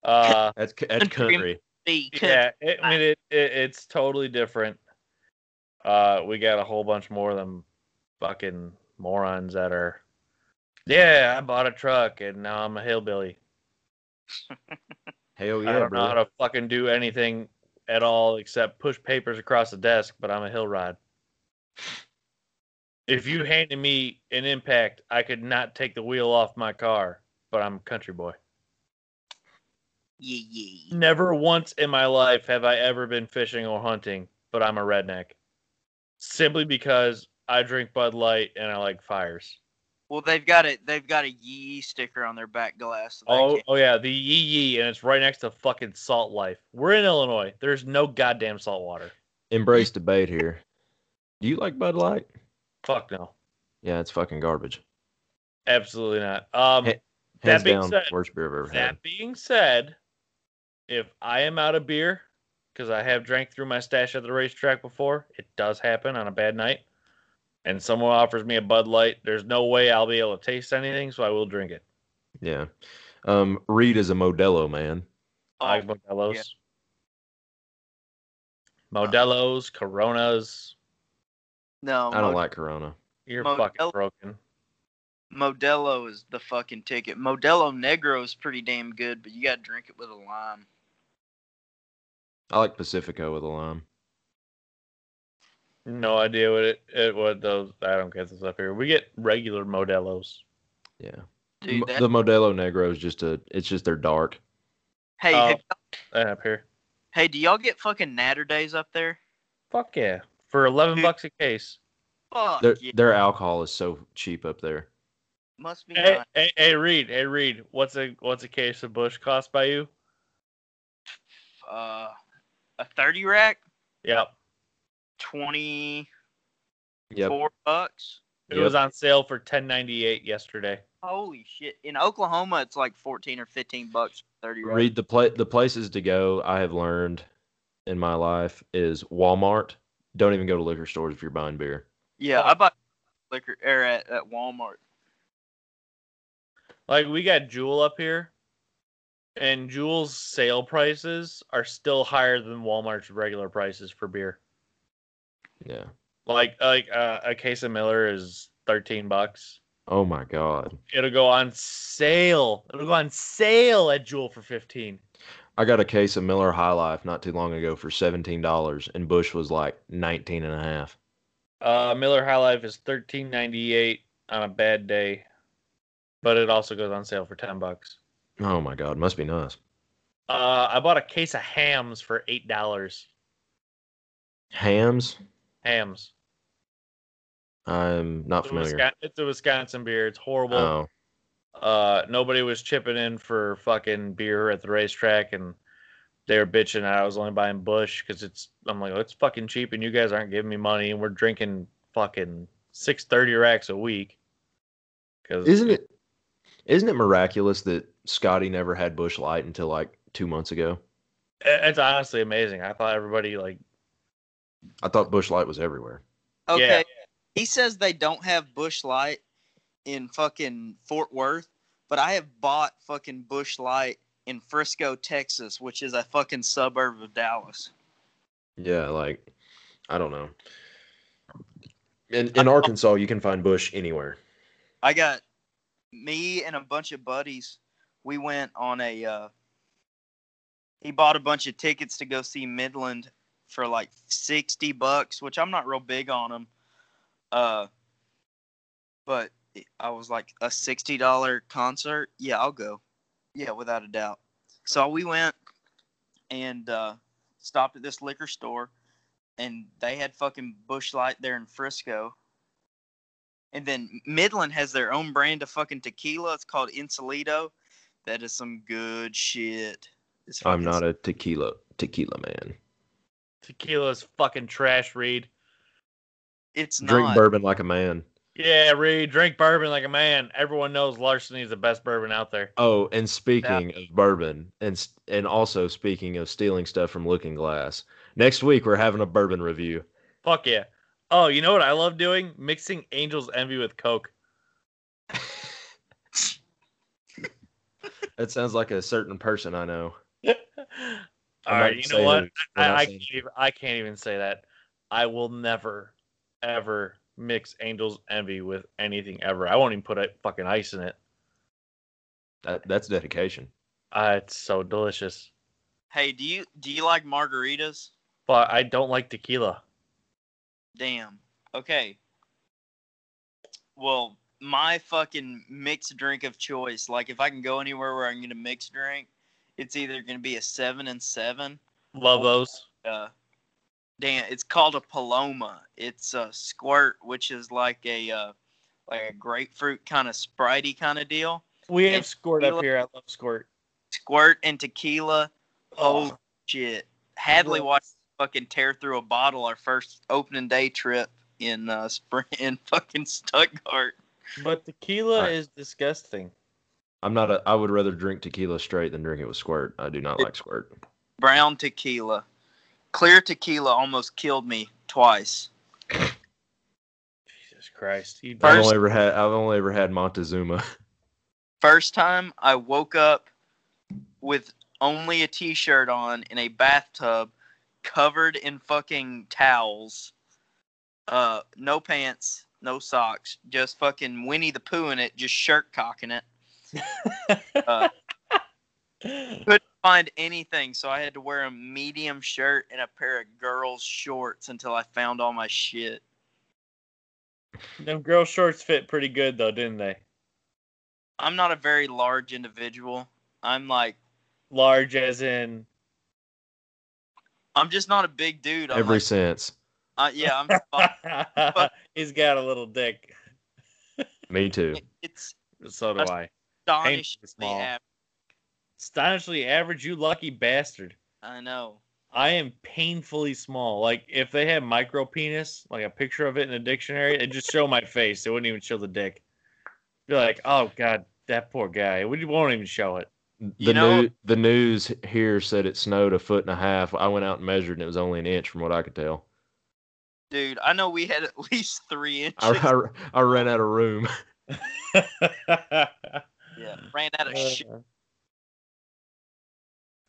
Uh, That's c- that's Country. Country. The yeah, it, I mean it, it. It's totally different. Uh, we got a whole bunch more of them fucking morons that are. Yeah, I bought a truck and now I'm a hillbilly. *laughs* Hell yeah, I yeah, don't know how to fucking do anything at all except push papers across the desk, but I'm a hill ride. If you handed me an impact, I could not take the wheel off my car, but I'm a country boy. Yeah, yeah. Never once in my life have I ever been fishing or hunting, but I'm a redneck. Simply because I drink Bud Light and I like fires. Well, they've got it. They've got a yee sticker on their back glass. so Oh, can't- oh yeah, the yee yee, and it's right next to fucking Salt Life. We're in Illinois. There's no goddamn salt water. Embrace debate here. Do you like Bud Light? Fuck no, Yeah, it's fucking garbage. absolutely not. Um, Hey, That Hands being down, said- worst beer I've ever had. that being said, if I am out of beer, because I have drank through my stash at the racetrack before, it does happen on a bad night, and someone offers me a Bud Light, there's no way I'll be able to taste anything, so I will drink it. Yeah. Um, Reed is a Modelo man. I like Oh, Modelo's. yeah. Modelo's, Coronas. no, I don't Mo- like Corona. You're Modelo- fucking broken. Modelo is the fucking ticket. Modelo Negro is pretty damn good, but you gotta drink it with a lime. I like Pacifico with a lime. No idea what it, it what those. I don't get this up here. We get regular Modelo's. Yeah. Dude, that, the Modelo Negro is just a. It's just they're dark. hey, Oh. have- That up here. hey, do y'all get fucking Natter Days up there? Fuck yeah. For eleven Dude. bucks a case. Fuck Their yeah. their alcohol is so cheap up there. Must be Hey, hey, hey, Reed. Hey, Reed. What's a what's a case of Busch cost by you? Uh, a thirty rack, Yep. 24 Yep. bucks. It Yep. was on sale for ten ninety eight yesterday. Holy shit! In Oklahoma, it's like fourteen or fifteen bucks for thirty rack. Read the pla- the places to go. I have learned in my life is Walmart. Don't even go to liquor stores if you're buying beer. Yeah, I bought liquor or at, at Walmart. Like we got Jewel up here, and Jewel's sale prices are still higher than Walmart's regular prices for beer. Yeah. Like like uh, a case of Miller is thirteen bucks. Oh my god. It'll go on sale. It'll go on sale at Jewel for fifteen. I got a case of Miller High Life not too long ago for seventeen dollars, and Busch was like nineteen and a half. Uh, Miller High Life is thirteen ninety eight on a bad day, but it also goes on sale for ten bucks. Oh my god, must be nice. Uh, I bought a case of Hamm's for eight dollars. Hamm's. Hamm's. I'm not It's familiar. Wisconsin, it's a Wisconsin beer. It's horrible. Oh, Uh, nobody was chipping in for fucking beer at the racetrack, and they were bitching. I was only buying Busch because it's. I'm like, it's fucking cheap, and you guys aren't giving me money, and we're drinking fucking six thirty racks a week. Because isn't it? Isn't it miraculous that Scotty never had Busch Light until like two months ago? It's honestly amazing. I thought everybody like I thought Busch Light was everywhere. Okay. He says they don't have Busch Light in fucking Fort Worth, but I have bought fucking Busch Light in Frisco, Texas, which is a fucking suburb of Dallas. Yeah, like I don't know. In in Arkansas, you can find Busch anywhere. I got me and a bunch of buddies. We went on a. Uh, he bought a bunch of tickets to go see Midland for like sixty bucks, which I'm not real big on them. Uh, but I was like a sixty dollar concert. Yeah, I'll go. Yeah, without a doubt. So we went and uh, stopped at this liquor store, and they had fucking Busch Light there in Frisco. And then Midland has their own brand of fucking tequila. It's called Insolito. That is some good shit. I'm not a tequila tequila man. tequila's fucking trash. Reed. It's Drink not. bourbon like a man. Yeah, Reed. Drink bourbon like a man. Everyone knows Larceny is the best bourbon out there. Oh, and speaking of bourbon, and and also speaking of stealing stuff from Looking Glass, next week we're having a bourbon review. Fuck yeah. Oh, you know what I love doing? Mixing Angel's Envy with Coke. That sounds like a certain person I know. *laughs* All I'm right, not you know what? who. We're not I, I can't even, I can't even say that. I will never, ever mix Angel's Envy with anything ever. I won't even put a fucking ice in it. That, that's dedication. Uh, it's so delicious. Hey, do you do you like margaritas? But I don't like tequila. Damn. Okay. Well, my fucking mixed drink of choice, like if I can go anywhere where I can get a mixed drink, it's either gonna be a seven and seven. Love those. Uh, damn, it's called a Paloma. It's a squirt, which is like a uh, like a grapefruit kind of spritey kind of deal. We have And squirt up here. I love squirt. Squirt and tequila. Oh shit! Hadley watched fucking tear through a bottle our first opening day trip in uh spring *laughs* in fucking Stuttgart. But tequila Alright. is disgusting. I'm not a. I would rather drink tequila straight than drink it with squirt. I do not like squirt. Brown tequila. Clear tequila almost killed me twice. Jesus Christ. You I've only ever had. I've only ever had Montezuma. First time I woke up with only a t-shirt on in a bathtub covered in fucking towels. Uh no pants, no socks, just fucking Winnie the Pooh in it, just shirt cocking it. *laughs* Uh, couldn't find anything, so I had to wear a medium shirt and a pair of girls' shorts until I found all my shit. Them girl shorts fit pretty good though, didn't they? I'm not a very large individual. I'm like, Large as in I'm just not a big dude. I'm Every like, sense. Uh, yeah, I'm. *laughs* He's got a little dick. Me *laughs* too. It's So do I. astonishingly small. average. Astonishingly average, you lucky bastard. I know. I am painfully small. Like if they had micro penis, like a picture of it in a dictionary, it'd just show my face. It wouldn't even show the dick. Be like, oh god, that poor guy. We won't even show it. The You know- new the news here said it snowed a foot and a half. I went out and measured and it was only an inch from what I could tell. Dude, I know we had at *laughs* least three inches. I, I, I ran out of room. *laughs* yeah, ran out of uh, shit.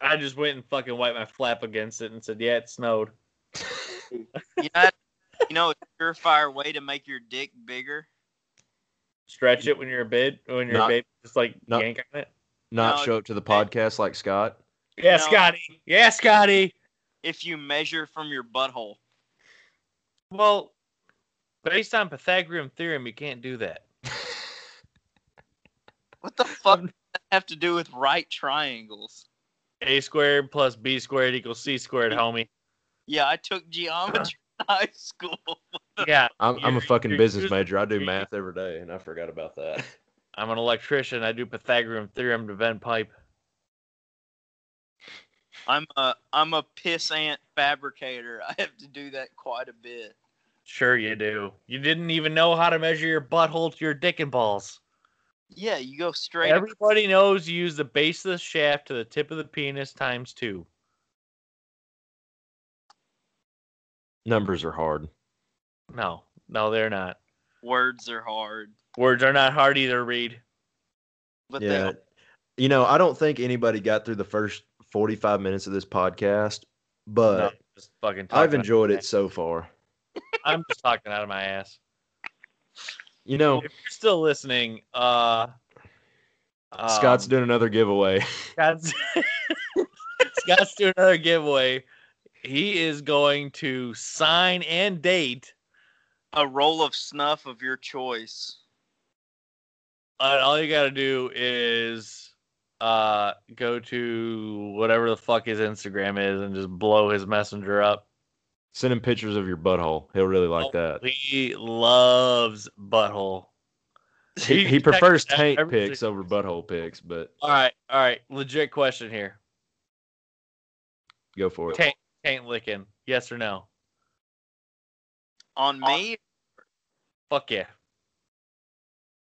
I just went and fucking wiped my flap against it and said, "Yeah, it snowed." You know, you know, a surefire way to make your dick bigger. Stretch it when you're a bid, when you're Not- a baby, just like not- yank on it. Not No, show up to the podcast like Scott. Yeah, No. Scotty. Yeah, Scotty. If you measure from your butthole, Well, based on Pythagorean theorem, you can't do that. *laughs* what the fuck um, does that have to do with right triangles? A squared plus B squared equals C squared, homie. Yeah, I took geometry *laughs* in high school. *laughs* Yeah, I'm, I'm a fucking business major. I do math every day, and I forgot about that. I'm an electrician. I do Pythagorean theorem to vent pipe. I'm a I'm a pissant fabricator. *laughs* I have to do that quite a bit. Sure, you do. You didn't even know how to measure your butthole to your dick and balls. Yeah, you go straight. ac- Everybody knows you use the base of the shaft to the tip of the penis times two. Numbers are hard. No, no, they're not. Words are hard, Words are not hard either, Reed. but Yeah. they You know, I don't think anybody got through the first 45 minutes of this podcast, but no, just fucking. I've enjoyed it so far. *laughs* I'm just talking out of my ass. You know, If you're still listening, uh, Scott's um, doing another giveaway. Scott's, *laughs* Scott's doing another giveaway. He is going to sign and date. a roll of snuff of your choice. Uh, all you got to do is uh, go to whatever the fuck his Instagram is and just blow his messenger up. Send him pictures of your butthole. He'll really like Oh, that. He loves butthole. *laughs* He, he prefers every- taint every pics over butthole pics, but All right, all right. Legit question here. go for it. Taint, taint licking. Yes or no? On me, Fuck yeah.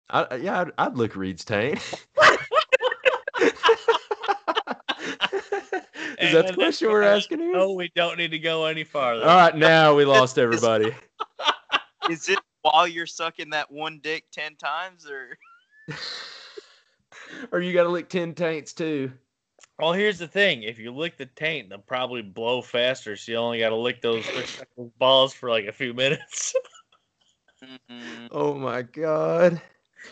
I, yeah, I'd, I'd lick Reed's taint. *laughs* *laughs* Is that the question we're that's- asking here? No, we don't need to go any farther. All right, now we lost everybody. *laughs* is it while you're sucking that one dick ten times, or *laughs* or you got to lick 10 taints too. Well, here's the thing: if you lick the taint, they'll probably blow faster. So you only got to lick those *laughs* those balls for like a few minutes. Mm-mm. Oh my god.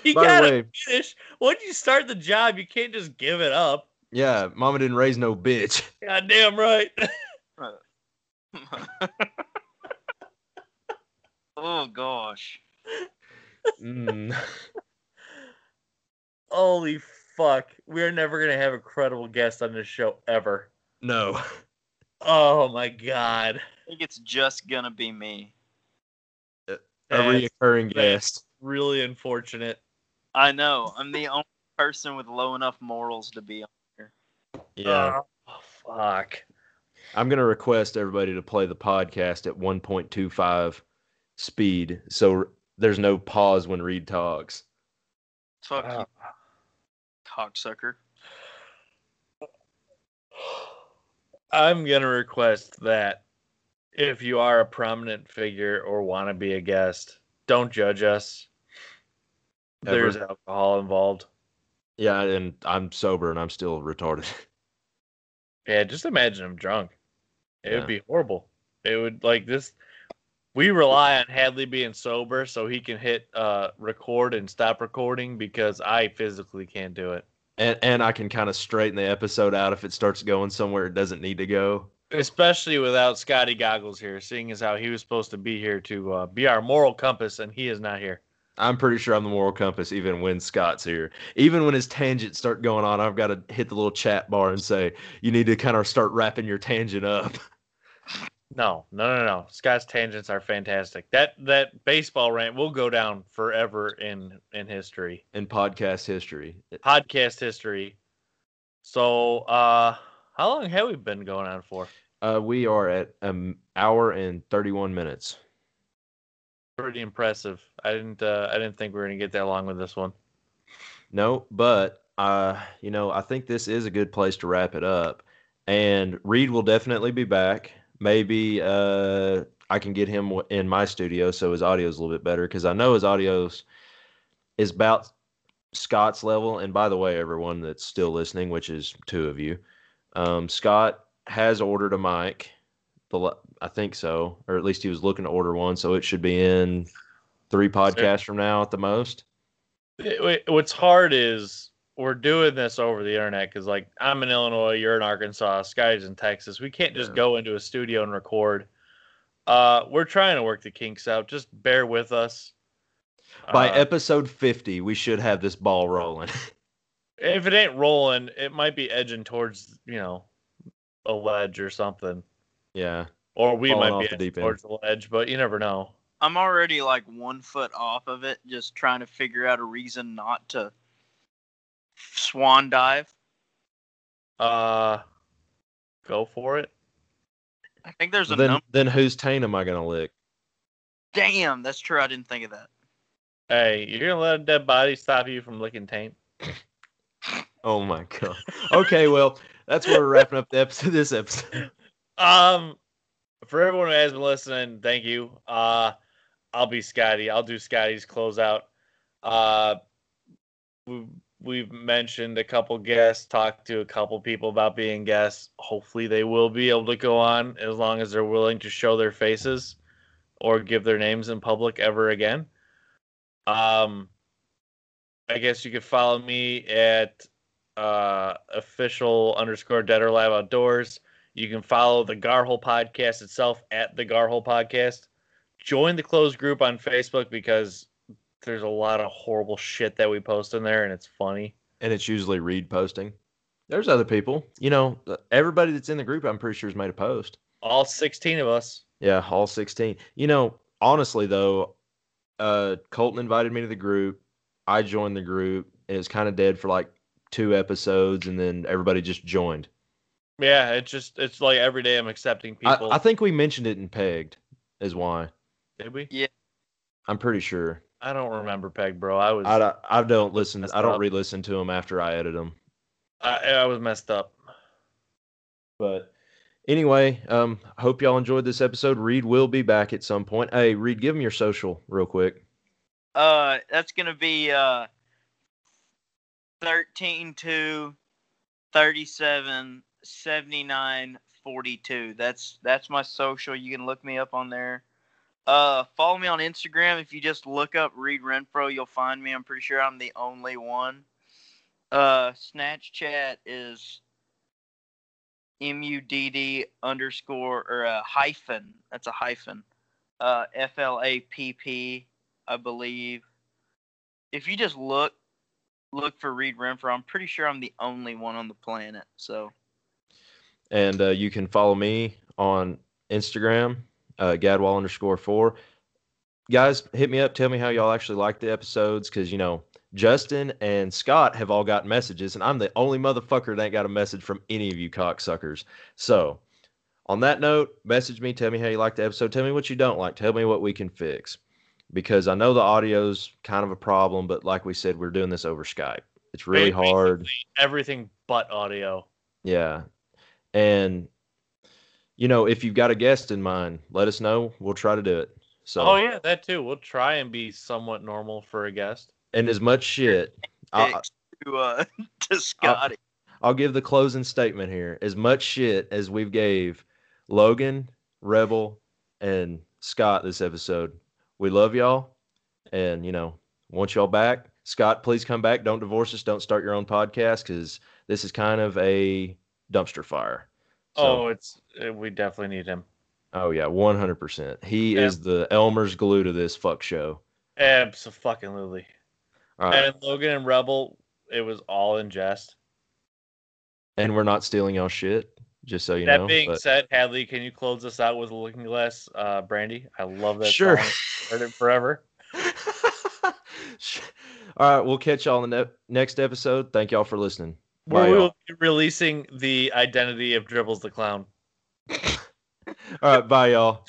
you By the gotta way, finish. Once you start the job, you can't just give it up. Yeah, mama didn't raise no bitch. *laughs* God damn right. *laughs* oh gosh. Mm. *laughs* Holy fuck. We're never gonna have a credible guest on this show ever. No. Oh my god. I think it's just gonna be me. A That's reoccurring guest. really unfortunate. I know. I'm the only person with low enough morals to be on. Yeah. Oh, fuck. I'm going to request everybody to play the podcast at 1.25 speed so there's no pause when Reed talks. Fuck Wow. you, cocksucker. I'm gonna request that if you are a prominent figure or want to be a guest, don't judge us. Ever. There's alcohol involved. Yeah, and I'm sober and I'm still retarded. *laughs* Yeah, just imagine him drunk. It Yeah. would be horrible. It would like this. We rely on Hadley being sober so he can hit uh, record and stop recording because I physically can't do it. and and I can kind of straighten the episode out if it starts going somewhere it doesn't need to go. Especially without Scotty Goggles here, seeing as how he was supposed to be here to uh, be our moral compass and he is not here. I'm pretty sure I'm the moral compass even when Scott's here. Even when his tangents start going on, I've got to hit the little chat bar and say, you need to kind of start wrapping your tangent up. *laughs* No, no, no, no. Scott's tangents are fantastic. That that baseball rant will go down forever in in history, in podcast history. podcast history. So, uh, how long have we been going on for? Uh, we are at an hour and 31 minutes. Pretty impressive. I didn't uh, I didn't think we were gonna get that long with this one. No, but uh, you know, I think this is a good place to wrap it up. And Reed will definitely be back. Maybe uh, I can get him in my studio so his audio is a little bit better because I know his audio's is about Scott's level. And by the way, everyone that's still listening, which is two of you, um, Scott has ordered a mic. The I think so, or at least he was looking to order one. So it should be in three podcasts from now at the most. It- it- what's hard is we're doing this over the internet because like I'm in Illinois, you're in Arkansas, Sky's in Texas. We can't just Yeah. go into a studio and record. Uh, we're trying to work the kinks out. Just bear with us. By Uh, episode 50, we should have this ball rolling. *laughs* if it ain't rolling, it might be edging towards you know a ledge or something, yeah. or we Falling might off be the edging towards the ledge. But you never know. I'm already like one foot off of it, just trying to figure out a reason not to swan dive. Uh, go for it. I think there's a Then, number. then whose taint am I going to lick? Damn, that's true. I didn't think of that. Hey, you're gonna let a dead body stop you from licking taint? *laughs* Oh my god. Okay, well, that's where we're wrapping up the episode. This episode. Um, for everyone who has been listening, thank you. Uh, I'll be Scotty. I'll do Scotty's closeout. Uh, we've we've mentioned a couple guests, talked to a couple people about being guests. Hopefully, they will be able to go on as long as they're willing to show their faces or give their names in public ever again. Um, I guess you could follow me at uh official underscore dead or live outdoors. You can follow the Gar Hole podcast itself at the Gar Hole podcast. Join the closed group on Facebook because there's a lot of horrible shit that we post in there and it's funny. And it's usually Reed posting. There's other people. You know, everybody that's in the group, I'm pretty sure has made a post. All 16 of us. Yeah, all 16. You know, honestly, though, uh, Colton invited me to the group. I joined the group. It was kind of dead for like two episodes, and then everybody just joined. Yeah, it's just it's like every day I'm accepting people. I think we mentioned it in Pegged, is why. Did we? Yeah. I'm pretty sure. I don't remember Peg, bro. I was I, don't- I don't listen. messed I don't up. re-listen to them after I edit them. I, I was messed up. But anyway, um, hope y'all enjoyed this episode. Reed will be back at some point. Hey, Reed, give him your social real quick. Uh, that's gonna be uh, thirteen to thirty-seven seventy-nine forty-two. That's that's my social. You can look me up on there. Uh, follow me on Instagram. If you just look up Reed Renfro, you'll find me. I'm pretty sure I'm the only one. Uh, Snatch Chat is mudd underscore or a hyphen. That's a hyphen. Uh, F L A P P, I believe. If you just look, look for Reed Renfro. I'm pretty sure I'm the only one on the planet. So. And uh, you can follow me on Instagram, uh, Gadwall underscore four. Guys, hit me up. Tell me how y'all actually like the episodes, because you know Justin and Scott have all got messages, and I'm the only motherfucker that ain't got a message from any of you cocksuckers. So, on that note, message me. Tell me how you like the episode. Tell me what you don't like. Tell me what we can fix, because I know the audio's kind of a problem, but like we said, we're doing this over Skype. It's really Basically, hard. Everything but audio. Yeah. And you know, if you've got a guest in mind, let us know. We'll try to do it. So Oh yeah, that too. We'll try and be somewhat normal for a guest. and as much shit. I, Picks to uh *laughs* to Scotty. I'll give the closing statement here. As much shit as we've gave Logan, Rebel, and Scott this episode, we love y'all, and you know, want y'all back. Scott, please come back. Don't divorce us. Don't start your own podcast because this is kind of a dumpster fire. So- oh, it's uh, we definitely need him. Oh yeah, one hundred percent. He Yeah. is the Elmer's glue to this fuck show. Absolutely. All right, And Logan and Rebel, it was all in jest. and we're not stealing y'all shit, just so you that know. That being but- said, Hadley, can you close us out with a Looking Glass, uh, Brandy? I love that Sure. Heard it forever. *laughs* All right, we'll catch y'all in the ne- next episode. Thank y'all for listening. We will be releasing the identity of Dribbles the Clown. *laughs* All right, bye, y'all.